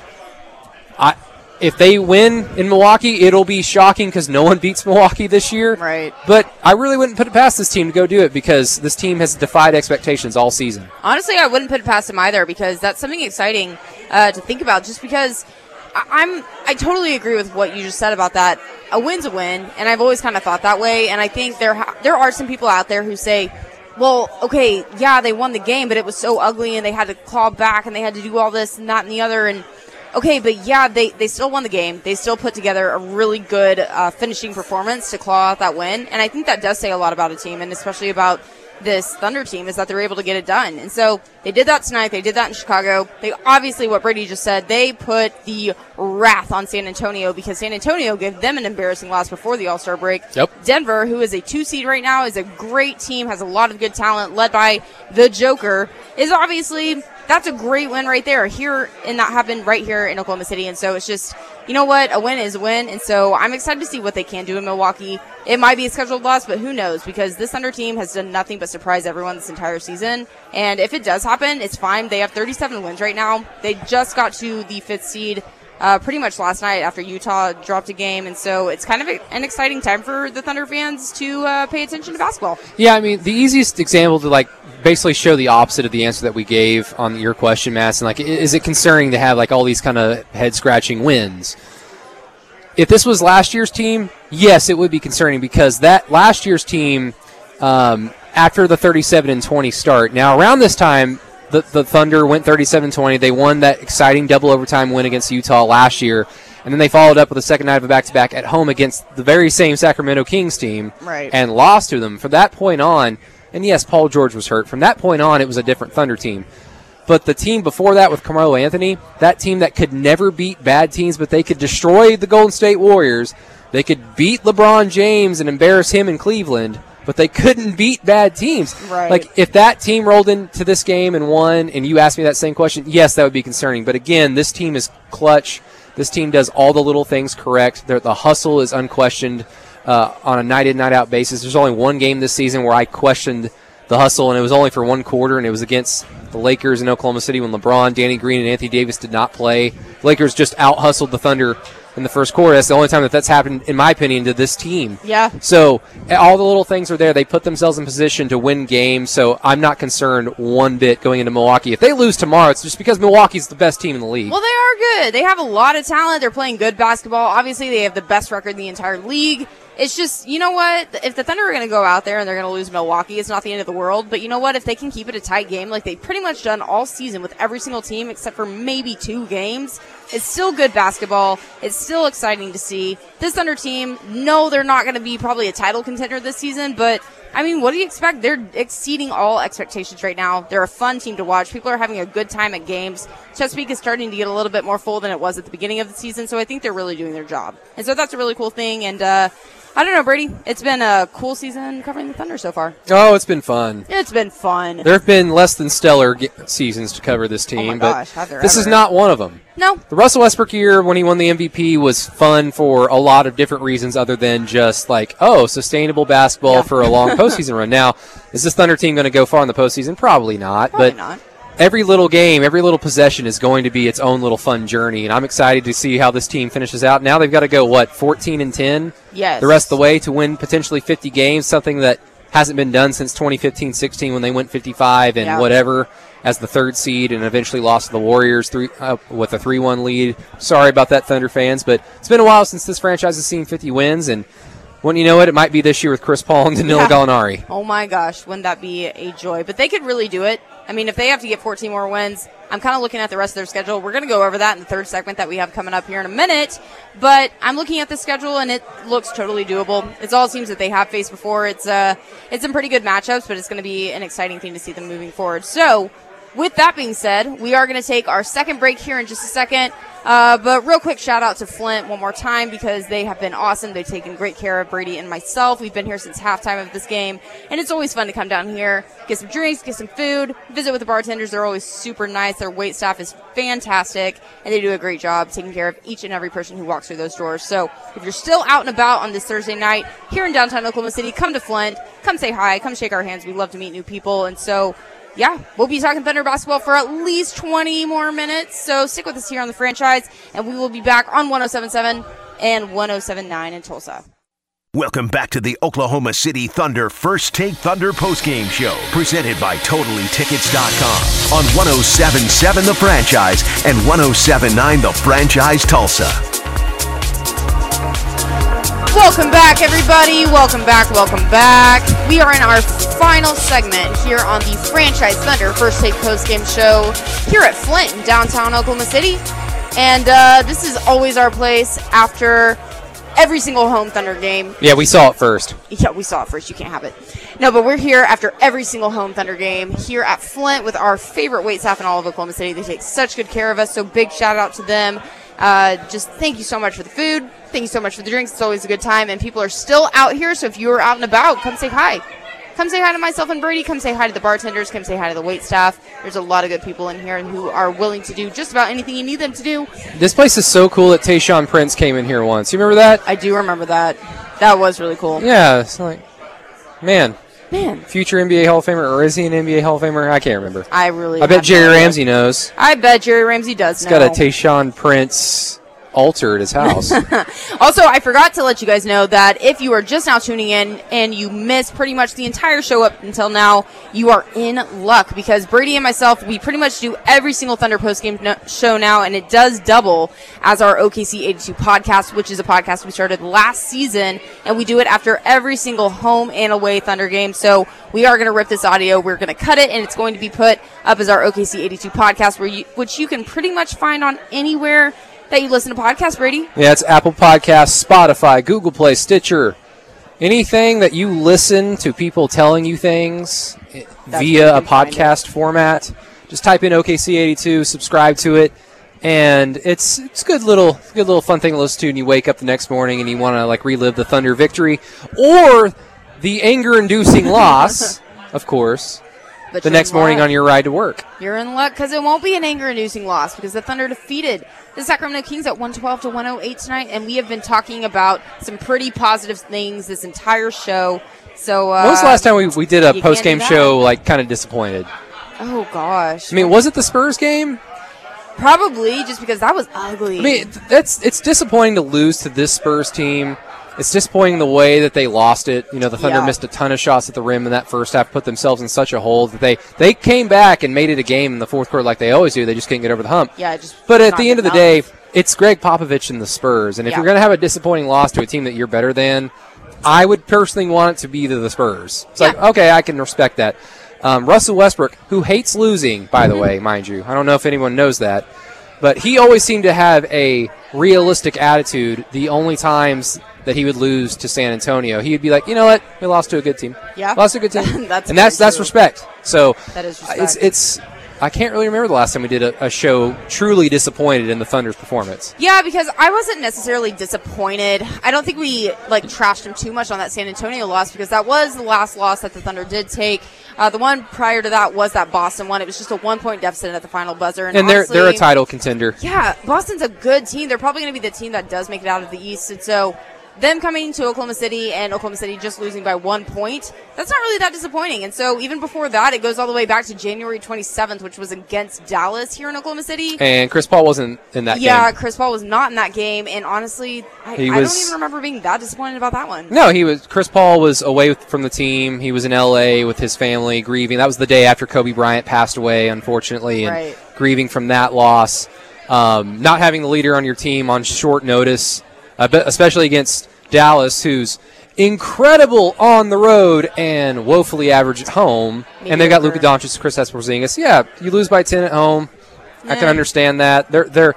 S2: I if they win in Milwaukee, it'll be shocking because no one [laughs] beats Milwaukee this year.
S1: Right.
S2: But I really wouldn't put it past this team to go do it because this team has defied expectations all season.
S1: Honestly, I wouldn't put it past them either because that's something exciting uh, to think about. Just because I'm, I totally agree with what you just said about that. A win's a win, and I've always kind of thought that way. And I think there ha- there are some people out there who say, "Well, okay, yeah, they won the game, but it was so ugly, and they had to claw back, and they had to do all this and that and the other." And okay, but yeah, they they still won the game. They still put together a really good uh, finishing performance to claw out that win, and I think that does say a lot about a team, and especially about this Thunder team is that they're able to get it done. And so they did that tonight. They did that in Chicago. They obviously, what Brady just said, they put the wrath on San Antonio because San Antonio gave them an embarrassing loss before the All Star break.
S2: Yep.
S1: Denver, who is a two seed right now, is a great team, has a lot of good talent, led by the Joker, is obviously that's a great win right there. Here and that happened right here in Oklahoma City, and so it's just you know what, a win is a win, and so I'm excited to see what they can do in Milwaukee. It might be a scheduled loss, but who knows? Because this Thunder team has done nothing but surprise everyone this entire season, and if it does happen, it's fine. They have 37 wins right now. They just got to the fifth seed uh, pretty much last night after Utah dropped a game, and so it's kind of a, an exciting time for the Thunder fans to uh, pay attention to basketball.
S2: Yeah, I mean, the easiest example to like basically show the opposite of the answer that we gave on your question, Madison. Like, is it concerning to have like all these kind of head scratching wins? If this was last year's team, yes, it would be concerning because that last year's team, um, after the 37 and 20 start, now around this time, the, the Thunder went 37 20. They won that exciting double overtime win against Utah last year. And then they followed up with a second night of a back to back at home against the very same Sacramento Kings team
S1: Right.
S2: and lost to them. From that point on, and yes, Paul George was hurt. From that point on, it was a different Thunder team. But the team before that with Carmelo Anthony, that team that could never beat bad teams, but they could destroy the Golden State Warriors. They could beat LeBron James and embarrass him in Cleveland, but they couldn't beat bad teams.
S1: Right.
S2: Like if that team rolled into this game and won, and you asked me that same question, yes, that would be concerning. But again, this team is clutch. This team does all the little things correct. They're, the hustle is unquestioned uh, on a night in, night out basis. There's only one game this season where I questioned the hustle, and it was only for one quarter, and it was against the Lakers in Oklahoma City when LeBron, Danny Green, and Anthony Davis did not play. Lakers just out hustled the Thunder in the first quarter. That's the only time that that's happened, in my opinion, to this team.
S1: Yeah.
S2: So all the little things are there. They put themselves in position to win games. So I'm not concerned one bit going into Milwaukee. If they lose tomorrow, it's just because Milwaukee's the best team in the league.
S1: Well, they are good. They have a lot of talent. They're playing good basketball. Obviously, they have the best record in the entire league. It's just, you know what? If the Thunder are going to go out there and they're going to lose Milwaukee, it's not the end of the world. But you know what? If they can keep it a tight game like they've pretty much done all season with every single team except for maybe two games, it's still good basketball. It's still exciting to see. This Thunder team, no, they're not going to be probably a title contender this season, but I mean, what do you expect? They're exceeding all expectations right now. They're a fun team to watch. People are having a good time at games. Chesapeake is starting to get a little bit more full than it was at the beginning of the season, so I think they're really doing their job. And so that's a really cool thing. And uh, I don't know, Brady. It's been a cool season covering the Thunder so far.
S2: Oh, it's been fun.
S1: It's been fun.
S2: There have been less than stellar ge- seasons to cover this oh team,
S1: Oh my gosh,
S2: but this is not one of them.
S1: No,
S2: The Russell Westbrook year when he won the MVP was fun for a lot of different reasons other than just like, oh, sustainable basketball
S1: Yeah.
S2: for a long [laughs] postseason run. Now, is this Thunder team going to go far in the postseason? Probably not.
S1: probably
S2: but
S1: not.
S2: Every little game, every little possession is going to be its own little fun journey, and I'm excited to see how this team finishes out. Now they've got to go what 14 and 10
S1: Yes.
S2: the rest of the way to win potentially 50 games, something that hasn't been done since 2015-16 when they went 55 and
S1: Yeah.
S2: whatever as the third seed and eventually lost to the Warriors three uh, with a 3-1 lead. Sorry about that, Thunder fans, but it's been a while since this franchise has seen 50 wins, and when you know it, it might be this year with Chris Paul and Danilo
S1: Yeah.
S2: Gallinari.
S1: Oh my gosh, wouldn't that be a joy? But they could really do it. I mean, if they have to get 14 more wins, I'm kind of looking at the rest of their schedule. We're going to go over that in the third segment that we have coming up here in a minute. But I'm looking at the schedule and it looks totally doable. It's all teams that they have faced before. It's uh, it's some pretty good matchups, but it's going to be an exciting thing to see them moving forward. So, with that being said, we are going to take our second break here in just a second. Uh, but real quick shout out to Flint one more time because they have been awesome. They've taken great care of Brady and myself. We've been here since halftime of this game, and it's always fun to come down here, get some drinks, get some food, visit with the bartenders. They're always super nice. Their wait staff is fantastic, and they do a great job taking care of each and every person who walks through those doors. So if you're still out and about on this Thursday night here in downtown Oklahoma City, come to Flint, come say hi, come shake our hands. We love to meet new people, and so yeah, we'll be talking Thunder basketball for at least 20 more minutes. So stick with us here on the franchise, and we will be back on 1077 and 1079 in Tulsa.
S4: Welcome back to the Oklahoma City Thunder First Take Thunder postgame show, presented by TotallyTickets.com on 1077 The Franchise and 1079 The Franchise Tulsa.
S1: Welcome back, everybody. Welcome back. Welcome back. We are in our final segment here on the Franchise Thunder First Take Post Game Show here at Flint in downtown Oklahoma City. And uh, this is always our place after every single home Thunder game.
S2: Yeah, we saw it first.
S1: Yeah, we saw it first. You can't have it. No, but we're here after every single home Thunder game here at Flint with our favorite wait staff in all of Oklahoma City. They take such good care of us. So big shout out to them. Uh, just thank you so much for the food. Thank you so much for the drinks. It's always a good time. And people are still out here. So if you are out and about, come say hi. Come say hi to myself and Brady. Come say hi to the bartenders. Come say hi to the wait staff. There's a lot of good people in here who are willing to do just about anything you need them to do.
S2: This place is so cool that Tayshaun Prince came in here once. You remember that?
S1: I do remember that. That was really cool.
S2: Yeah, it's like, man,
S1: Man,
S2: future NBA Hall of Famer, or is he an NBA Hall of Famer? I can't remember.
S1: I really.
S2: I bet Jerry. Ramsey knows.
S1: I bet Jerry Ramsey does.
S2: He's got a
S1: know.
S2: Tayshaun Prince altar at his house. [laughs]
S1: Also, I forgot to let you guys know that if you are just now tuning in and you missed pretty much the entire show up until now, you are in luck because Brady and myself, we pretty much do every single Thunder postgame no- show now, and it does double as our OKC 82 podcast, which is a podcast we started last season, and we do it after every single home and away Thunder game. So we are going to rip this audio, we're going to cut it, and it's going to be put up as our OKC 82 podcast, where you, which you can pretty much find on anywhere that you listen to podcasts, Brady.
S2: yeah, it's Apple Podcasts, Spotify, Google Play, Stitcher. Anything that you listen to people telling you things
S1: That's
S2: via a
S1: you can find it.
S2: podcast format, just type in OKC82, subscribe to it, and it's it's good little good little fun thing to listen to. And you wake up the next morning and you want to like relive the Thunder victory or the anger-inducing loss, [laughs] of course.
S1: The but
S2: the next morning on your ride to work.
S1: You're in luck because it won't be an anger-inducing loss because the Thunder defeated the Sacramento Kings at 112 to 108 tonight, and we have been talking about some pretty positive things this entire show. So, uh,
S2: when was the last time we, we did a post game show like kind of disappointed?
S1: Oh gosh,
S2: I mean, was it the Spurs game?
S1: probably just because that was ugly.
S2: I mean, that's it's disappointing to lose to this Spurs team. It's disappointing the way that they lost it. You know, the Thunder
S1: Yeah.
S2: missed a ton of shots at the rim in that first half, put themselves in such a hole that they they came back and made it a game in the fourth quarter like they always do. They just couldn't get over the hump.
S1: yeah, just.
S2: But at the end of the day, it's Gregg Popovich and the Spurs. And if
S1: Yeah.
S2: you're going to have a disappointing loss to a team that you're better than, I would personally want it to be to the Spurs. It's like, okay, I can respect that. Um, Russell Westbrook, who hates losing, by
S1: Mm-hmm.
S2: the way, mind you. I don't know if anyone knows that. But he always seemed to have a realistic attitude the only times that he would lose to San Antonio. He would be like, you know what? We lost to a good team.
S1: Yeah.
S2: Lost to a good team. [laughs]
S1: That's
S2: and that's that's
S1: true.
S2: respect. So
S1: That is
S2: uh, It's
S1: respect.
S2: it's I can't really remember the last time we did a, a show truly disappointed in the Thunder's performance.
S1: Yeah, because I wasn't necessarily disappointed. I don't think we like trashed him too much on that San Antonio loss because that was the last loss that the Thunder did take. Uh, the one prior to that was that Boston one. It was just a one point deficit at the final buzzer, and,
S2: And they're they're a title contender.
S1: Yeah, Boston's a good team. They're probably going to be the team that does make it out of the East. And so, them coming to Oklahoma City and Oklahoma City just losing by one point, that's not really that disappointing. And so, even before that, it goes all the way back to January 27th, which was against Dallas here in Oklahoma City.
S2: And Chris Paul wasn't in that
S1: yeah,
S2: game.
S1: Yeah, Chris Paul was not in that game. And honestly, I,
S2: was-
S1: don't even remember being that disappointed about that one.
S2: No, he was. Chris Paul was away with, from the team. He was in L.A. with his family, grieving. That was the day after Kobe Bryant passed away, unfortunately, and
S1: Right.
S2: grieving from that loss. Um, not having the leader on your team on short notice, especially against Dallas, who's incredible on the road and woefully average at home. And they've got Luka. Doncic, Chris Porzingis. Yeah, you lose by ten at home. I can understand that. There, there,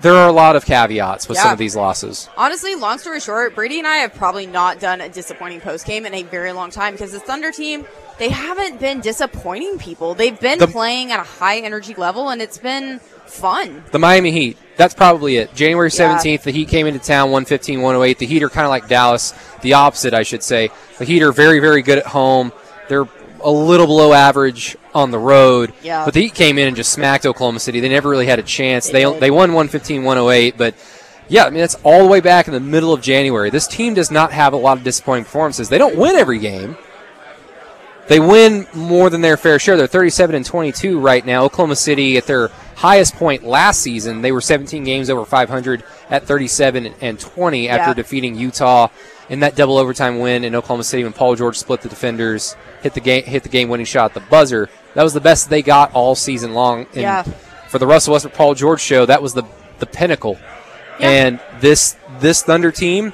S2: there are a lot of caveats with some of these losses.
S1: Honestly, long story short, Brady and I have probably not done a disappointing post game in a very long time because the Thunder team, they haven't been disappointing people. They've been
S2: The-
S1: playing at a high energy level and it's been fun.
S2: The Miami Heat. That's probably it. January
S1: Yeah.
S2: 17th, the Heat came into town 115 108. The Heat are kind of like Dallas, the opposite, I should say. The Heat are very, very good at home. They're a little below average on the road.
S1: Yeah.
S2: But the Heat came in and just smacked Oklahoma City. They never really had a chance.
S1: They
S2: They, they won 115 108, but. Yeah, I mean, that's all the way back in the middle of January. This team does not have a lot of disappointing performances. They don't win every game. They win more than their fair share. They're 37 and 22 right now. Oklahoma City at their highest point last season, they were 17 games over 500 at 37 and 20 after
S1: Yeah.
S2: defeating Utah in that double overtime win in Oklahoma City when Paul George split the defenders, hit the game hit the game winning shot at the buzzer. That was the best they got all season long. And
S1: Yeah.
S2: for the Russell Westbrook Paul George show, that was the the pinnacle.
S1: Yeah.
S2: And this this Thunder team,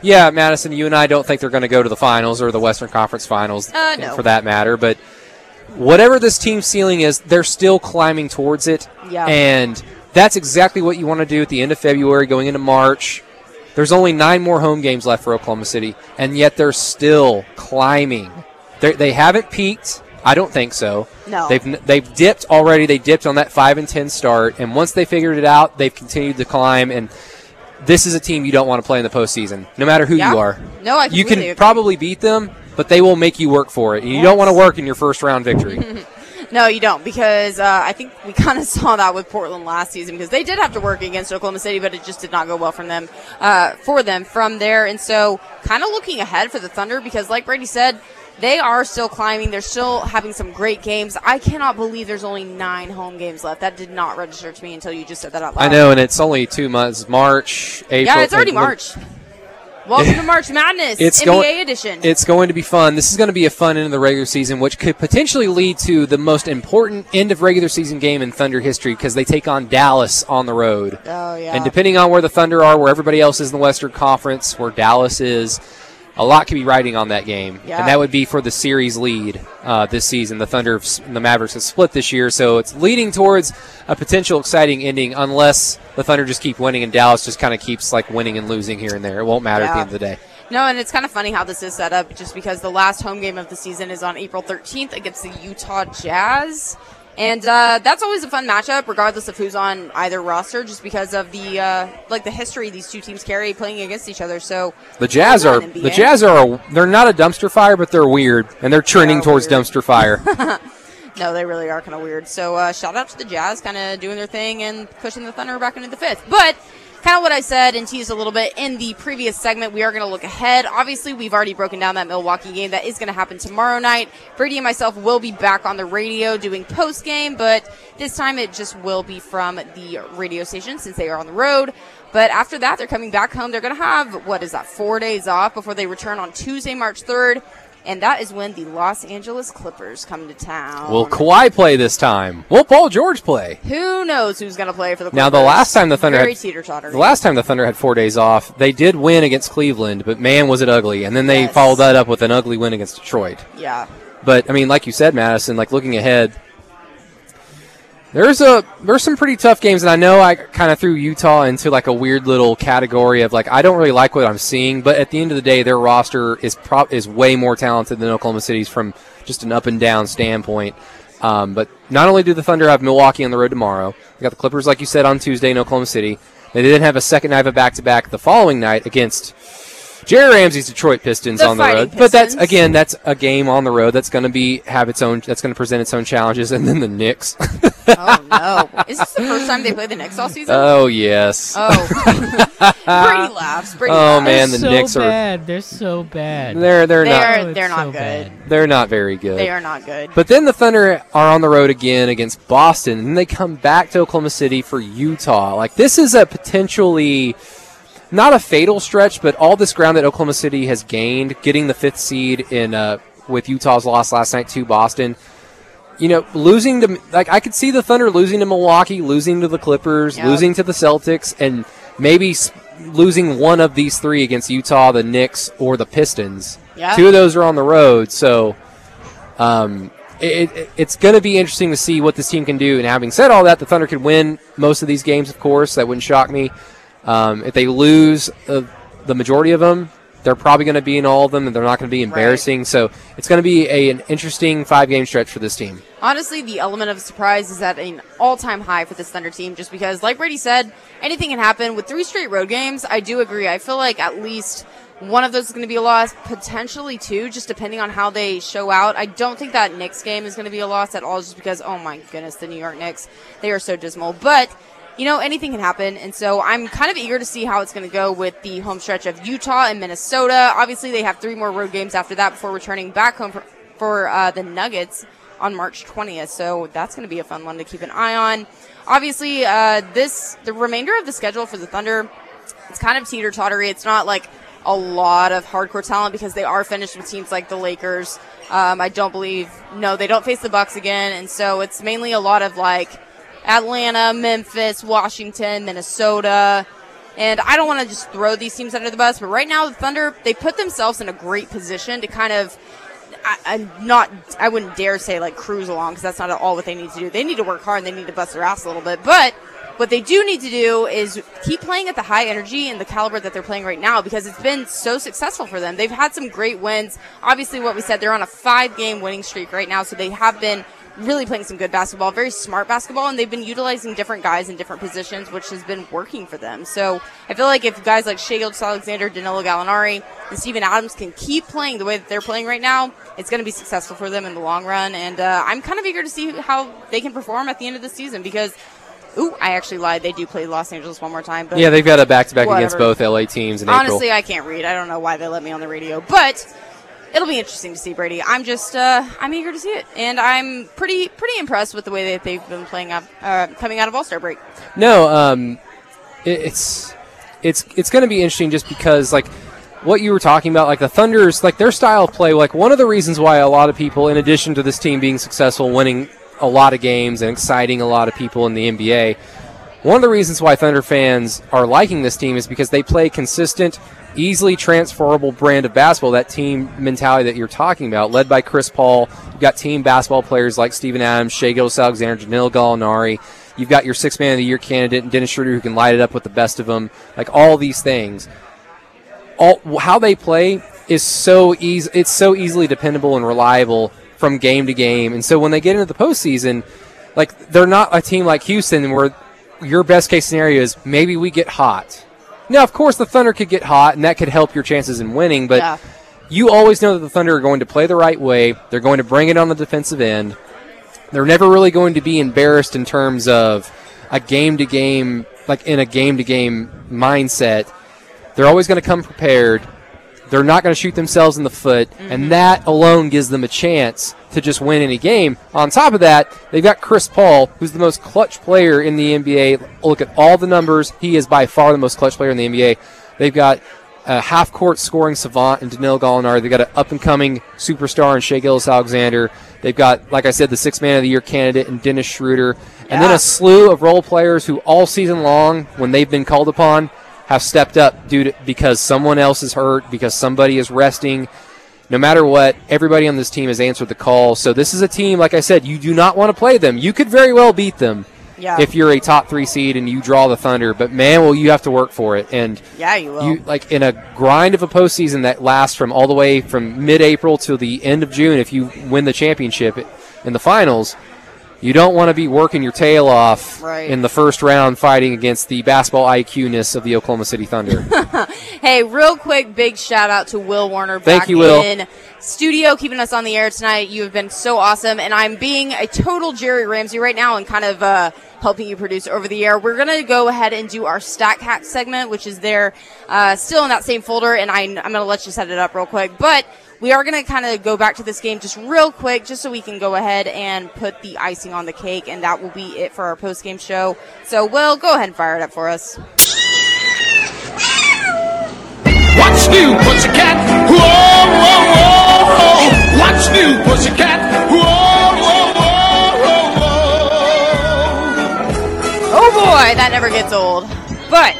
S2: yeah, Madison, you and I don't think they're going to go to the finals or the Western Conference Finals
S1: Uh, no.
S2: for that matter. But whatever this team's ceiling is, they're still climbing towards it.
S1: Yeah.
S2: And that's exactly what you want to do at the end of February, going into March. There's only nine more home games left for Oklahoma City, and yet they're still climbing. They're, they haven't peaked. I don't think so.
S1: No.
S2: They've they've dipped already. They dipped on that five and ten start, and once they figured it out, they've continued to climb. And this is a team you don't want to play in the postseason, no matter who
S1: Yeah.
S2: you are.
S1: No, I
S2: you can
S1: agree.
S2: probably beat them, but they will make you work for it. You
S1: Yes.
S2: don't want to work in your first round victory. [laughs]
S1: No, you don't, because uh, I think we [laughs] kind of saw that with Portland last season because they did have to work against Oklahoma City, but it just did not go well from them uh, for them from there. And so, kind of looking ahead for the Thunder because, like Brady said, they are still climbing. They're still having some great games. I cannot believe there's only nine home games left. That did not register to me until you just said that out loud.
S2: I know, and it's only two months. March, April.
S1: Yeah, it's already March. Welcome [laughs] to March Madness,
S2: It's
S1: NBA
S2: going-
S1: edition.
S2: It's going to be fun. This is going to be a fun end of the regular season, which could potentially lead to the most important end of regular season game in Thunder history because they take on Dallas on the road.
S1: oh yeah.
S2: And depending on where the Thunder are, where everybody else is in the Western Conference, where Dallas is, a lot could be riding on that game.
S1: Yeah.
S2: And that would be for the series lead uh, this season. The Thunder and the Mavericks have split this year, so it's leading towards a potential exciting ending unless the Thunder just keep winning and Dallas just kind of keeps like winning and losing here and there. It won't matter at the end of the day.
S1: No, and it's kind of funny how this is set up just because the last home game of the season is on April 13th against the Utah Jazz. And uh, that's always a fun matchup, regardless of who's on either roster, just because of the uh, like the history these two teams carry playing against each other. So
S2: The Jazz are the Jazz are a, they're not a dumpster fire, but they're weird and they're trending
S1: They
S2: towards
S1: weird.
S2: dumpster fire. [laughs]
S1: No, they really are kind of weird. So uh, shout out to the Jazz, kind of doing their thing and pushing the Thunder back into the fifth. But kind of what I said and teased a little bit in the previous segment, we are going to look ahead. Obviously, we've already broken down that Milwaukee game that is going to happen tomorrow night. Brady and myself will be back on the radio doing post game, but this time it just will be from the radio station since they are on the road. But after that, they're coming back home. They're going to have, what is that, four days off before they return on Tuesday, March 3rd. And that is when the Los Angeles Clippers come to town.
S2: Will Kawhi play this time? Will Paul George play?
S1: Who knows who's going to play for the Clippers?
S2: Now, the last time the Thunder
S1: Very
S2: had, the last time the Thunder had four days off, they did win against Cleveland, but man, was it ugly. And then they
S1: Yes.
S2: followed that up with an ugly win against Detroit.
S1: Yeah.
S2: But I mean, like you said, Madison, like looking ahead, there's a there's some pretty tough games, and I know I kind of threw Utah into like a weird little category of like I don't really like what I'm seeing, but at the end of the day, their roster is pro- is way more talented than Oklahoma City's from just an up and down standpoint. Um, but not only do the Thunder have Milwaukee on the road tomorrow, they got the Clippers, like you said, on Tuesday in Oklahoma City. They didn't have a second night of a back to back the following night against Jerry Ramsey's Detroit Pistons
S1: The
S2: on the
S1: Fighting
S2: road. But that's again, that's a game on the road that's going to be have its own that's going to present its own challenges and then the Knicks.
S1: Oh, no. is this the first time they play the Knicks all season?
S2: oh yes.
S1: oh. Brady laughs. Brady
S2: Oh,
S1: laughs.
S2: man,
S3: They're
S2: the
S3: so
S2: Knicks are-
S3: bad. They're so bad.
S2: They're they're
S1: They
S2: not
S1: are-
S3: Oh,
S1: they're not
S3: so
S1: good.
S3: bad.
S2: they're not very good.
S1: They are not good.
S2: But then the Thunder are on the road again against Boston, and they come back to Oklahoma City for Utah. Like this is a potentially not a fatal stretch, but all this ground that Oklahoma City has gained, getting the fifth seed in uh, with Utah's loss last night to Boston. You know, losing to like I could see the Thunder losing to Milwaukee, losing to the Clippers,
S1: Yep.
S2: losing to the Celtics, and maybe losing one of these three against Utah, the Knicks, or the Pistons.
S1: Yeah.
S2: Two of those are on the road, so um, it, it, it's going to be interesting to see what this team can do. And having said all that, the Thunder could win most of these games, of course. That wouldn't shock me. Um, if they lose uh, the majority of them, they're probably going to be in all of them, and they're not going to be embarrassing. So it's going to be a, an interesting five game stretch for this team.
S1: Honestly, the element of surprise is at an all-time high for this Thunder team, just because, like Brady said, anything can happen with three straight road games. I do agree. I feel like at least one of those is going to be a loss, potentially two, just depending on how they show out. I don't think that Knicks game is going to be a loss at all, just because, oh my goodness, the New York Knicks, they are so dismal. But you know, anything can happen. And so I'm kind of eager to see how it's going to go with the home stretch of Utah and Minnesota. Obviously, they have three more road games after that before returning back home for, for uh, the Nuggets on March 20th. So that's going to be a fun one to keep an eye on. Obviously, uh, this the remainder of the schedule for the Thunder, it's kind of teeter tottery. It's not like a lot of hardcore talent because they are finished with teams like the Lakers. Um, I don't believe no, they don't face the Bucks again, and so it's mainly a lot of like Atlanta, Memphis, Washington, Minnesota. And I don't want to just throw these teams under the bus, but right now the Thunder, they put themselves in a great position to kind of I, I'm not. I wouldn't dare say like cruise along because that's not at all what they need to do. They need to work hard and they need to bust their ass a little bit. But what they do need to do is keep playing at the high energy and the caliber that they're playing right now because it's been so successful for them. They've had some great wins. Obviously, what we said, they're on a five-game winning streak right now, so they have been really playing some good basketball, very smart basketball, and they've been utilizing different guys in different positions, which has been working for them. So I feel like if guys like Shai Gilgeous Alexander, Danilo Gallinari, and Steven Adams can keep playing the way that they're playing right now, it's going to be successful for them in the long run. And uh, I'm kind of eager to see how they can perform at the end of the season because. Ooh, I actually lied. They do play Los Angeles one more time. But
S2: Yeah, they've got a back to back against both LA teams in
S1: honestly,
S2: April.
S1: I can't read. I don't know why they let me on the radio, but it'll be interesting to see Brady. I'm just, uh, I'm eager to see it, and I'm pretty, pretty impressed with the way that they've been playing up, uh, coming out of All Star break.
S2: No, um, it, it's it's it's going to be interesting just because like what you were talking about, like the Thunder's, like their style of play. Like one of the reasons why a lot of people, in addition to this team being successful, winning a lot of games and exciting a lot of people in the NBA, one of the reasons why Thunder fans are liking this team is because they play consistent, easily transferable brand of basketball. That team mentality that you're talking about, led by Chris Paul. You've got team basketball players like Steven Adams, Shai Gilgeous Alexander, Danilo Gallinari. You've got your six man of the year candidate, and Dennis Schroeder, who can light it up with the best of them. Like all these things, all how they play is so easy. It's so easily dependable and reliable from game to game. And so when they get into the postseason, like they're not a team like Houston where your best case scenario is maybe we get hot. Now, of course, the Thunder could get hot, and that could help your chances in winning. But
S1: Yeah.
S2: you always know that the Thunder are going to play the right way. They're going to bring it on the defensive end. They're never really going to be embarrassed in terms of a game to game, like in a game to game mindset. They're always going to come prepared. They're not going to shoot themselves in the foot, and mm-hmm. that alone gives them a chance to just win any game. On top of that, they've got Chris Paul, who's the most clutch player in the NBA. Look at all the numbers. He is by far the most clutch player in the NBA. They've got a half court scoring savant in Danilo Gallinari. They've got an up and coming superstar in Shai Gilgeous Alexander. They've got, like I said, the six man of the year candidate in Dennis Schroeder. And then a slew of role players who all season long, when they've been called upon, have stepped up due to because someone else is hurt, because somebody is resting. No matter what, everybody on this team has answered the call. So this is a team, like I said, you do not want to play them. You could very well beat them
S1: Yeah.
S2: if you're a top three seed and you draw the Thunder, but man, will you have to work for it. And
S1: yeah, you will.
S2: you like in a grind of a postseason that lasts from all the way from mid-April to the end of June. If you win the championship in the finals, you don't want to be working your tail off
S1: Right.
S2: in the first round fighting against the basketball IQ-ness of the Oklahoma City Thunder. [laughs]
S1: Hey, real quick, big shout out to Will Warner
S2: Thank
S1: back
S2: you, Will.
S1: in studio, keeping us on the air tonight. You have been so awesome, and I'm being a total Jerry Ramsey right now and kind of uh, helping you produce over the air. We're gonna go ahead and do our stat cat segment, which is there, uh, still in that same folder, and I, I'm gonna let you set it up real quick, but. We are going to kind of go back to this game just real quick, just so we can go ahead and put the icing on the cake, and that will be it for our post game show. So, Will, go ahead and fire it up for us.
S5: What's new, pussycat? Whoa, whoa, whoa, whoa. What's new, pussycat? Whoa, whoa, whoa, whoa, whoa.
S1: Oh boy, that never gets old. But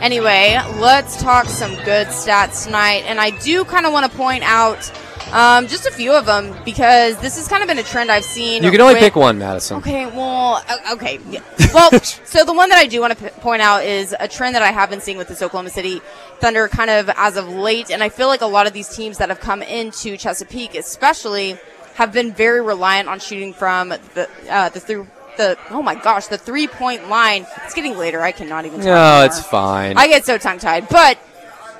S1: anyway, let's talk some good stats tonight. And I do kind of want to point out um, just a few of them because this has kind of been a trend I've seen.
S2: you can only
S1: with-
S2: pick one, Madison.
S1: Okay, well, okay. yeah. Well, [laughs] so the one that I do want to p- point out is a trend that I have been seeing with this Oklahoma City Thunder kind of as of late, and I feel like a lot of these teams that have come into Chesapeake, especially, have been very reliant on shooting from the uh, the through the oh my gosh the three point line. It's getting later. I cannot even. talk
S2: No, it's fine.
S1: I get so tongue tied, but.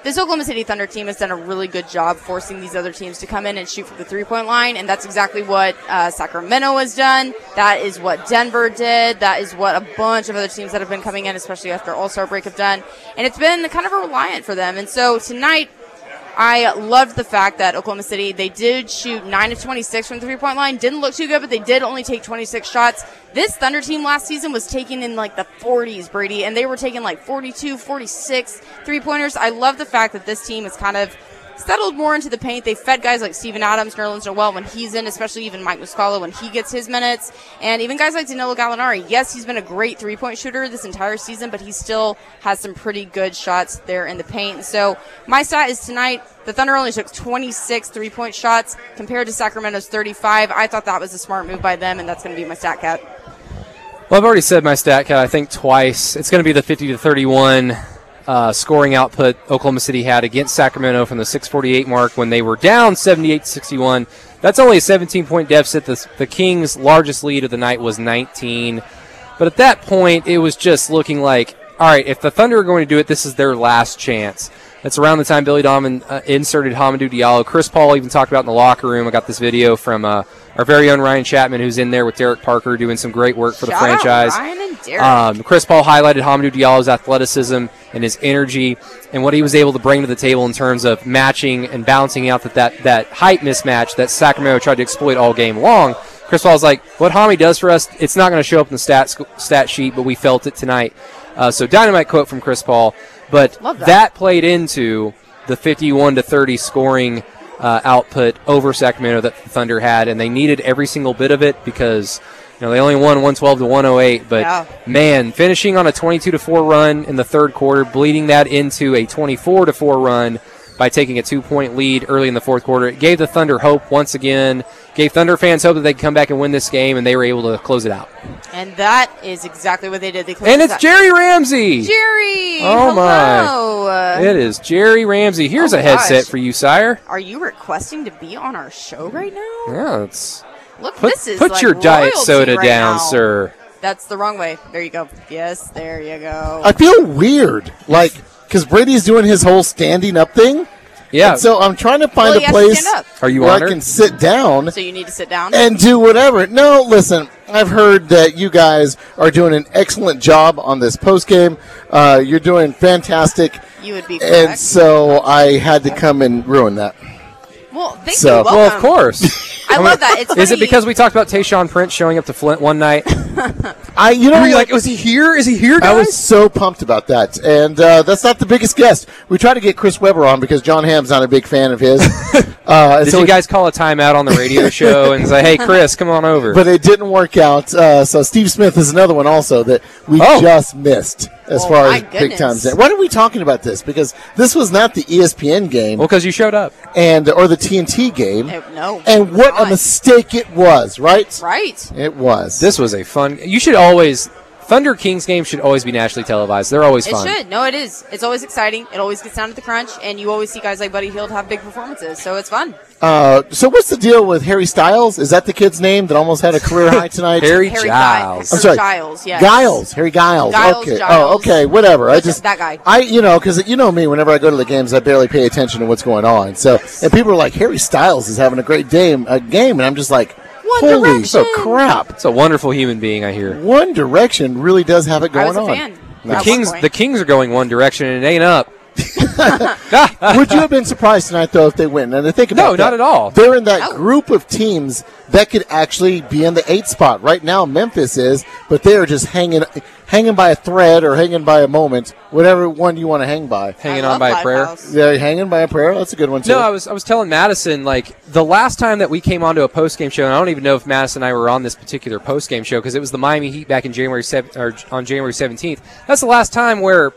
S1: This Oklahoma City Thunder team has done a really good job forcing these other teams to come in and shoot from the three point line, and that's exactly what uh, Sacramento has done. That is what Denver did. That is what a bunch of other teams that have been coming in, especially after All Star break, have done. And it's been kind of a reliant for them. And so tonight, I loved the fact that Oklahoma City they did shoot nine of twenty six from the three point line. Didn't look too good, but they did only take twenty six shots. This Thunder team last season was taking in like the 40s, Brady, and they were taking like 42, 46 three pointers. I love the fact that this team is kind of settled more into the paint. They fed guys like Steven Adams, Nerlens Noel when he's in, especially even Mike Muscala when he gets his minutes, and even guys like Danilo Gallinari. Yes, he's been a great three point shooter this entire season, but he still has some pretty good shots there in the paint. So my stat is tonight. The Thunder only took 26 three point shots compared to Sacramento's 35. I thought that was a smart move by them, and that's going to be my stat cat.
S2: Well, I've already said my stat cat. I think twice. It's going to be the 50 to 31 uh, scoring output Oklahoma City had against Sacramento from the 648 mark when they were down 78 61. That's only a 17 point deficit. The, the Kings' largest lead of the night was 19. But at that point, it was just looking like, all right, if the Thunder are going to do it, this is their last chance. That's around the time Billy Donovan uh, inserted Hamidou Diallo. Chris Paul even talked about in the locker room. I got this video from uh, our very own Ryan Chapman, who's in there with Derek Parker doing some great work for the
S1: Shout out
S2: franchise.
S1: Ryan and Derek.
S2: Um, Chris Paul highlighted Hamidou Diallo's athleticism and his energy and what he was able to bring to the table in terms of matching and balancing out that, that, that height mismatch that Sacramento tried to exploit all game long. Chris Paul's like, what Hami does for us, it's not going to show up in the stat, stat sheet, but we felt it tonight. Uh, so dynamite quote from Chris Paul. But
S1: that.
S2: that played into the 51 to 30 scoring uh, output over Sacramento that the Thunder had, and they needed every single bit of it because you know they only won 112 to 108. But
S1: Yeah.
S2: man, finishing on a 22 to 4 run in the third quarter, bleeding that into a 24 to 4 run by taking a two point lead early in the fourth quarter, it gave the Thunder hope once again. Gave Thunder fans hope that they could come back and win this game, and they were able to close it out.
S1: And that is exactly what they did. They closed
S2: And it's
S1: out-
S2: Jerry Ramsey.
S1: Jerry.
S2: Oh, my.
S1: hello. Uh,
S2: It is Jerry Ramsey. Here's
S1: Oh,
S2: a headset
S1: gosh.
S2: for you, sire.
S1: Are you requesting to be on our show right now?
S2: Yeah, it's
S1: Look,
S2: put,
S1: this is
S2: put
S1: like
S2: your diet soda
S1: right
S2: down,
S1: now.
S2: sir.
S1: That's the wrong way. There you go. Yes, there you go.
S6: I feel weird, like because Brady's doing his whole standing up thing,
S2: Yeah.
S6: And so I'm trying to find
S1: Well,
S6: a place.
S2: Are you
S6: where
S2: honored?
S6: I can sit down
S1: So you need to sit down.
S6: and do whatever. No, listen, I've heard that you guys are doing an excellent job on this post game. Uh, you're doing fantastic.
S1: You would be
S6: And so I had to come and ruin that.
S1: Well, thank
S6: So-
S1: you. Welcome.
S2: Well, of course. [laughs]
S1: I love that. It's
S2: Is it because we talked about Tayshaun Prince showing up to Flint one night? [laughs]
S6: I, you know,
S2: Were like, was he here? Is he here, guys?
S6: I was so pumped about that, and uh, that's not the biggest guest. We tried to get Chris Webber on because John Hamm's not a big fan of his. [laughs] uh,
S2: Did
S6: so
S2: you
S6: we-
S2: guys call a timeout on the radio show and say, "Hey, Chris, come on over"?
S6: but it didn't work out. Uh, so Steve Smith is another one also that we
S2: Oh.
S6: just missed as
S1: Oh,
S6: far
S1: my
S6: as big
S1: goodness.
S6: times. Why are we talking about this? Because this was not the ESPN game
S2: well, because you showed up.
S6: and or the TNT game.
S1: Eh, no.
S6: And what a mistake it was, right?
S1: Right.
S6: It was.
S2: This was a fun. You should always Thunder Kings games should always be nationally televised. They're always
S1: It
S2: fun.
S1: It should. No, it is. It's always exciting. It always gets down to the crunch, and you always see guys like Buddy Hield have big performances. So it's fun.
S6: Uh, so what's the deal with Harry Styles? Is that the kid's name that almost had a career [laughs] high tonight?
S2: Harry,
S1: Harry
S2: Giles.
S1: Giles.
S6: I'm sorry.
S1: Giles, yes.
S6: Giles, Harry Giles.
S1: Giles,
S6: okay.
S1: Giles.
S6: Oh, okay. Whatever. I just
S1: that guy.
S6: I, you know, because you know me. Whenever I go to the games, I barely pay attention to what's going on. So, and people are like, Harry Styles is having a great game, a game, and I'm just like,
S1: One
S6: holy
S1: Direction.
S6: crap!
S2: It's a wonderful human being, I hear.
S6: One Direction really does have it
S1: I
S6: going
S1: was a
S6: on.
S1: fan.
S2: The
S1: At one
S2: Kings,
S1: point.
S2: the Kings are going one direction and it ain't up. [laughs]
S6: Would you have been surprised tonight, though, if they win? And I think about
S2: No,
S6: that.
S2: not at all.
S6: They're in that
S1: No.
S6: group of teams that could actually be in the eight spot right now. Memphis is, but they are just hanging, hanging by a thread or hanging by a moment, whatever one you want to hang by.
S2: Hanging
S1: I
S2: on by a prayer.
S1: Lifehouse.
S6: They're hanging by a prayer. That's a good one too.
S2: No, I was I was telling Madison like the last time that we came onto a post game show, and I don't even know if Madison and I were on this particular post game show because it was the Miami Heat back in January sev- or on January seventeenth. That's the last time where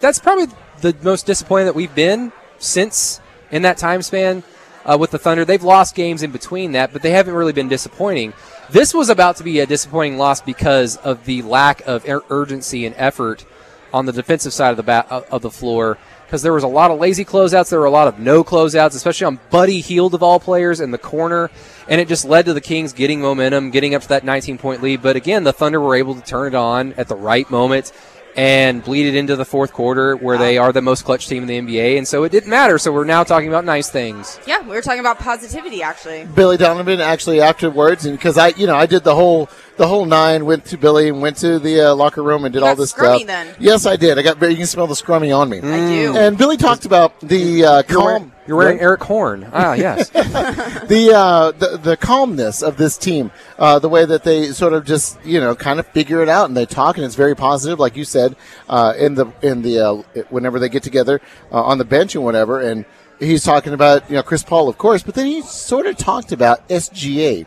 S2: that's probably the most disappointed that we've been since in that time span uh, with the Thunder. They've lost games in between that, but they haven't really been disappointing. This was about to be a disappointing loss because of the lack of ur- urgency and effort on the defensive side of the uh, of the floor. Because there was a lot of lazy closeouts, there were a lot of no closeouts, especially on Buddy Hield of all players in the corner, and it just led to the Kings getting momentum, getting up to that 19 point lead. But again, the Thunder were able to turn it on at the right moment and bleed it into the fourth quarter, where they are the most clutch team in the NBA, and so it didn't matter. So we're now talking about nice things.
S1: Yeah, we were talking about positivity, actually.
S6: Billy Donovan actually afterwards, and because I, you know, I did the whole the whole nine, went to Billy and went to the uh, locker room and did
S1: You
S6: all this
S1: scrummy
S6: stuff.
S1: then.
S6: Yes, I did. I got. You can smell the scrummy on me.
S1: I do.
S6: And Billy talked about the uh,
S2: You're wearing,
S6: calm.
S2: You're wearing Erik Horne. Ah, [laughs] yes.
S6: the, uh, the the calmness of this team, uh, the way that they sort of just you know kind of figure it out and they talk and it's very positive, like you said, uh, in the in the uh, whenever they get together uh, on the bench and whatever. And he's talking about you know Chris Paul, of course, but then he sort of talked about SGA.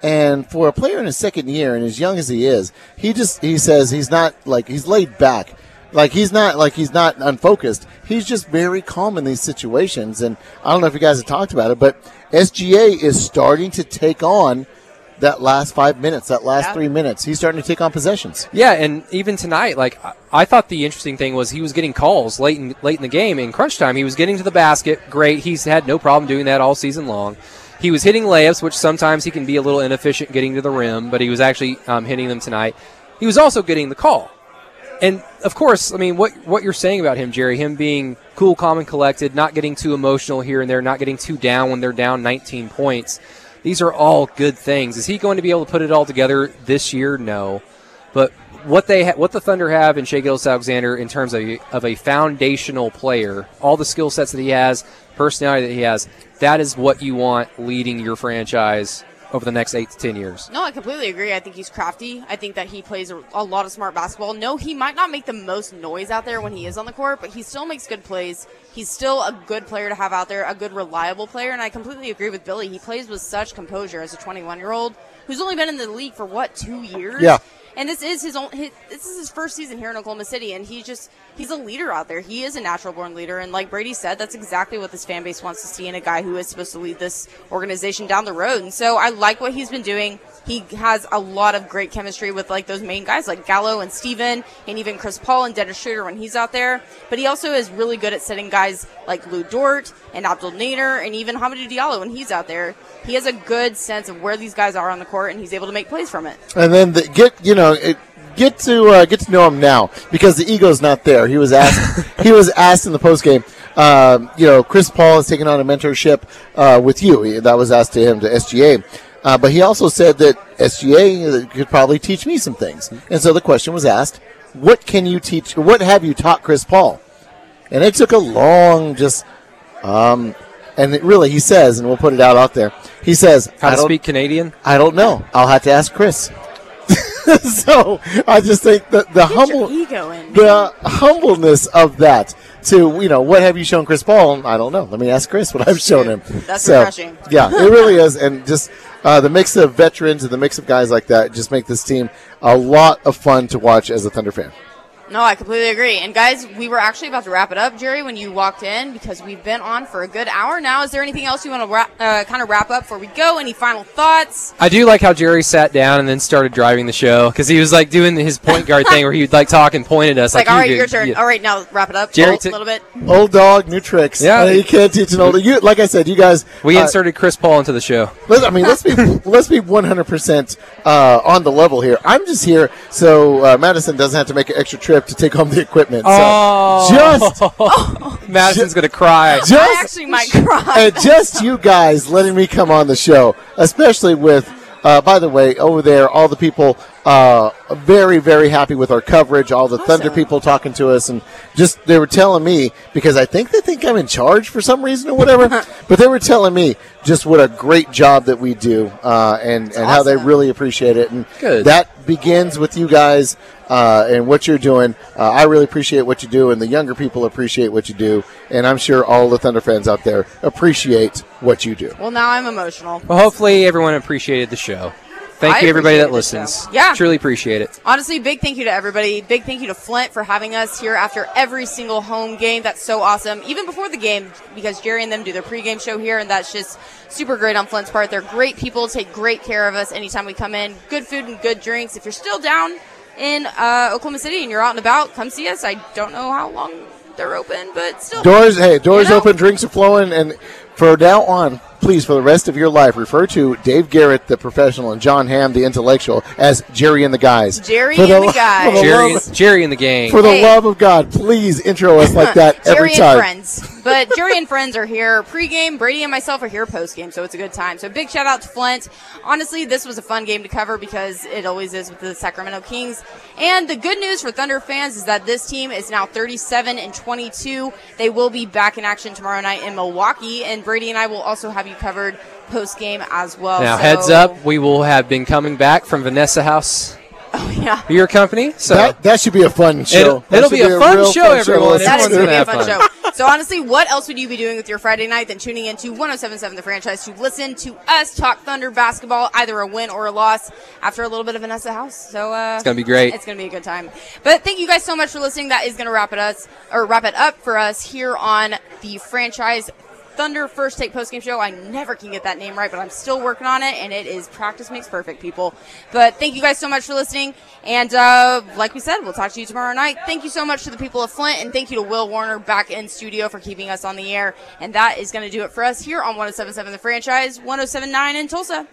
S6: And for a player in his second year and as young as he is, he just he says he's not like he's laid back. Like he's not like he's not unfocused. He's just very calm in these situations. And I don't know if you guys have talked about it, but SGA is starting to take on that last five minutes, that last
S1: Yeah.
S6: three minutes. He's starting to take on possessions.
S2: Yeah, and even tonight, like I- I thought the interesting thing was he was getting calls late in late in the game in crunch time. He was getting to the basket, great. He's had no problem doing that all season long. He was hitting layups, which sometimes he can be a little inefficient getting to the rim, but he was actually um, hitting them tonight. He was also getting the call, and of course, I mean what what you're saying about him, Jerry, him being cool, calm, and collected, not getting too emotional here and there, not getting too down when they're down 19 points. These are all good things. Is he going to be able to put it all together this year? No. But what they ha- what the Thunder have in Shai Gilgeous Alexander in terms of a, of a foundational player, all the skill sets that he has, personality that he has, that is what you want leading your franchise over the next eight to ten years.
S1: No, I completely agree. I think he's crafty. I think that he plays a, a lot of smart basketball. No, he might not make the most noise out there when he is on the court, but he still makes good plays. He's still a good player to have out there, a good, reliable player. And I completely agree with Billy. He plays with such composure as a 21 year old who's only been in the league for what two years.
S6: Yeah.
S1: And this is his own. His, this is his first season here in Oklahoma City, and he's just he's a leader out there. He is a natural born leader, and like Brady said, that's exactly what this fan base wants to see in a guy who is supposed to lead this organization down the road. And so I like what he's been doing. He has a lot of great chemistry with like those main guys like Gallo and Steven, and even Chris Paul and Dennis Schroeder when he's out there. But he also is really good at setting guys like Lu Dort and Abdel Nader and even Hamidou Diallo when he's out there. He has a good sense of where these guys are on the court, and he's able to make plays from it.
S6: And then the, get you know it, get to uh, get to know him now because the ego's not there. He was asked [laughs] he was asked in the post game. um, you know, Chris Paul has taken on a mentorship uh, with you. That was asked to him to SGA. Uh, but he also said that SGA could probably teach me some things. And so the question was asked, what can you teach, what have you taught Chris Paul? And it took a long, just, um, and it really, he says, and we'll put it out out there. He says,
S2: How
S6: I
S2: to speak Canadian?
S6: I don't know. I'll have to ask Chris. [laughs] so I just think that the
S1: Get
S6: humble,
S1: ego in.
S6: the humbleness of that to you know what have you shown Chris Paul? I don't know. Let me ask Chris what I've shown him.
S1: That's
S6: So,
S1: refreshing.
S6: Yeah, it really is, and just uh, the mix of veterans and the mix of guys like that just make this team a lot of fun to watch as a Thunder fan.
S1: No, I completely agree. And guys, we were actually about to wrap it up, Jerry, when you walked in because we've been on for a good hour now. Is there anything else you want to wrap, uh, kind of wrap up before we go? Any final thoughts?
S2: I do like how Jerry sat down and then started driving the show because he was like doing his point guard thing where he'd like talk and point at us.
S1: Like,
S2: Like,
S1: all
S2: you
S1: right,
S2: did.
S1: your turn.
S2: Yeah.
S1: All right, now wrap it up
S2: Jerry
S1: a little bit.
S6: Old dog, new tricks.
S2: Yeah.
S6: Uh, you can't teach an old. You like I said, you guys.
S2: We
S6: uh,
S2: inserted Chris Paul into the show.
S6: Let's, I mean, let's be [laughs] let's be one hundred percent uh, on the level here. I'm just here so uh, Madison doesn't have to make an extra trip to take home the equipment. So
S2: Oh.
S6: just [laughs]
S2: Madison's gonna cry.
S6: just
S1: I actually might cry.
S6: and just you guys letting me come on the show, especially with. Uh, by the way, over there, all the people uh, very, very happy with our coverage. All the Thunder people talking to us, and just they were telling me because I think they think I'm in charge for some reason or whatever. [laughs] but they were telling me just what a great job that we do, uh, and and how they really appreciate it. And
S2: Good.
S6: that begins with you guys uh, and what you're doing. Uh, I really appreciate what you do, and the younger people appreciate what you do. And I'm sure all the Thunder fans out there appreciate what you do.
S1: well, now I'm emotional.
S2: Well, hopefully everyone appreciated the show. Thank
S1: I
S2: you, everybody that listens.
S1: show. Yeah.
S2: truly appreciate it.
S1: Honestly, big thank you to everybody. Big thank you to Flint for having us here after every single home game. That's so awesome. Even before the game, because Jerry and them do their pregame show here, and that's just super great on Flint's part. They're great people, take great care of us anytime we come in. Good food and good drinks. If you're still down in uh, Oklahoma City and you're out and about, come see us. I don't know how long they're open, but still.
S6: Doors, hey, doors
S1: You know?
S6: open, drinks are flowing, and for now on, please, for the rest of your life, refer to Dave Garrett, the professional, and John Hamm, the intellectual, as Jerry and the guys.
S1: Jerry
S6: For
S1: and the guys.
S6: the
S2: Jerry,
S6: love-
S2: and, Jerry and the gang.
S6: For the
S1: Hey.
S6: love of God, please intro us like [laughs] that every
S1: Jerry
S6: time.
S1: and friends. But Jerry and friends are here pregame. Brady and myself are here postgame, so it's a good time. So big shout out to Flint. Honestly, this was a fun game to cover because it always is with the Sacramento Kings. And the good news for Thunder fans is that this team is now 37 and 22. They will be back in action tomorrow night in Milwaukee, and Brady and I will also have you covered post game as well.
S2: now,
S1: So-
S2: heads up, we will have been coming back from Vanessa House
S1: Oh yeah.
S2: Beer Company. So
S6: That, that should be a fun show.
S2: It'll- it'll
S6: should
S2: be a fun
S6: real
S2: show, everyone.
S1: That is going to be a
S2: Everyone's
S1: fun show. So honestly, what else would you be doing with your Friday night than tuning into 107.7 The Franchise to listen to us talk Thunder basketball, either a win or a loss, after a little bit of Vanessa House. So uh,
S2: It's gonna be great.
S1: It's going to be a good time. But thank you guys so much for listening. That is going to wrap it us or wrap it up for us here on the Franchise. Thunder First Take Postgame Show. I never can get that name right, but I'm still working on it, and it is practice makes perfect, people. But thank you guys so much for listening, and uh, like we said, we'll talk to you tomorrow night. Thank you so much to the people of Flint, and thank you to Will Warner back in studio for keeping us on the air. And that is going to do it for us here on 107.7 The Franchise, 107.9 in Tulsa.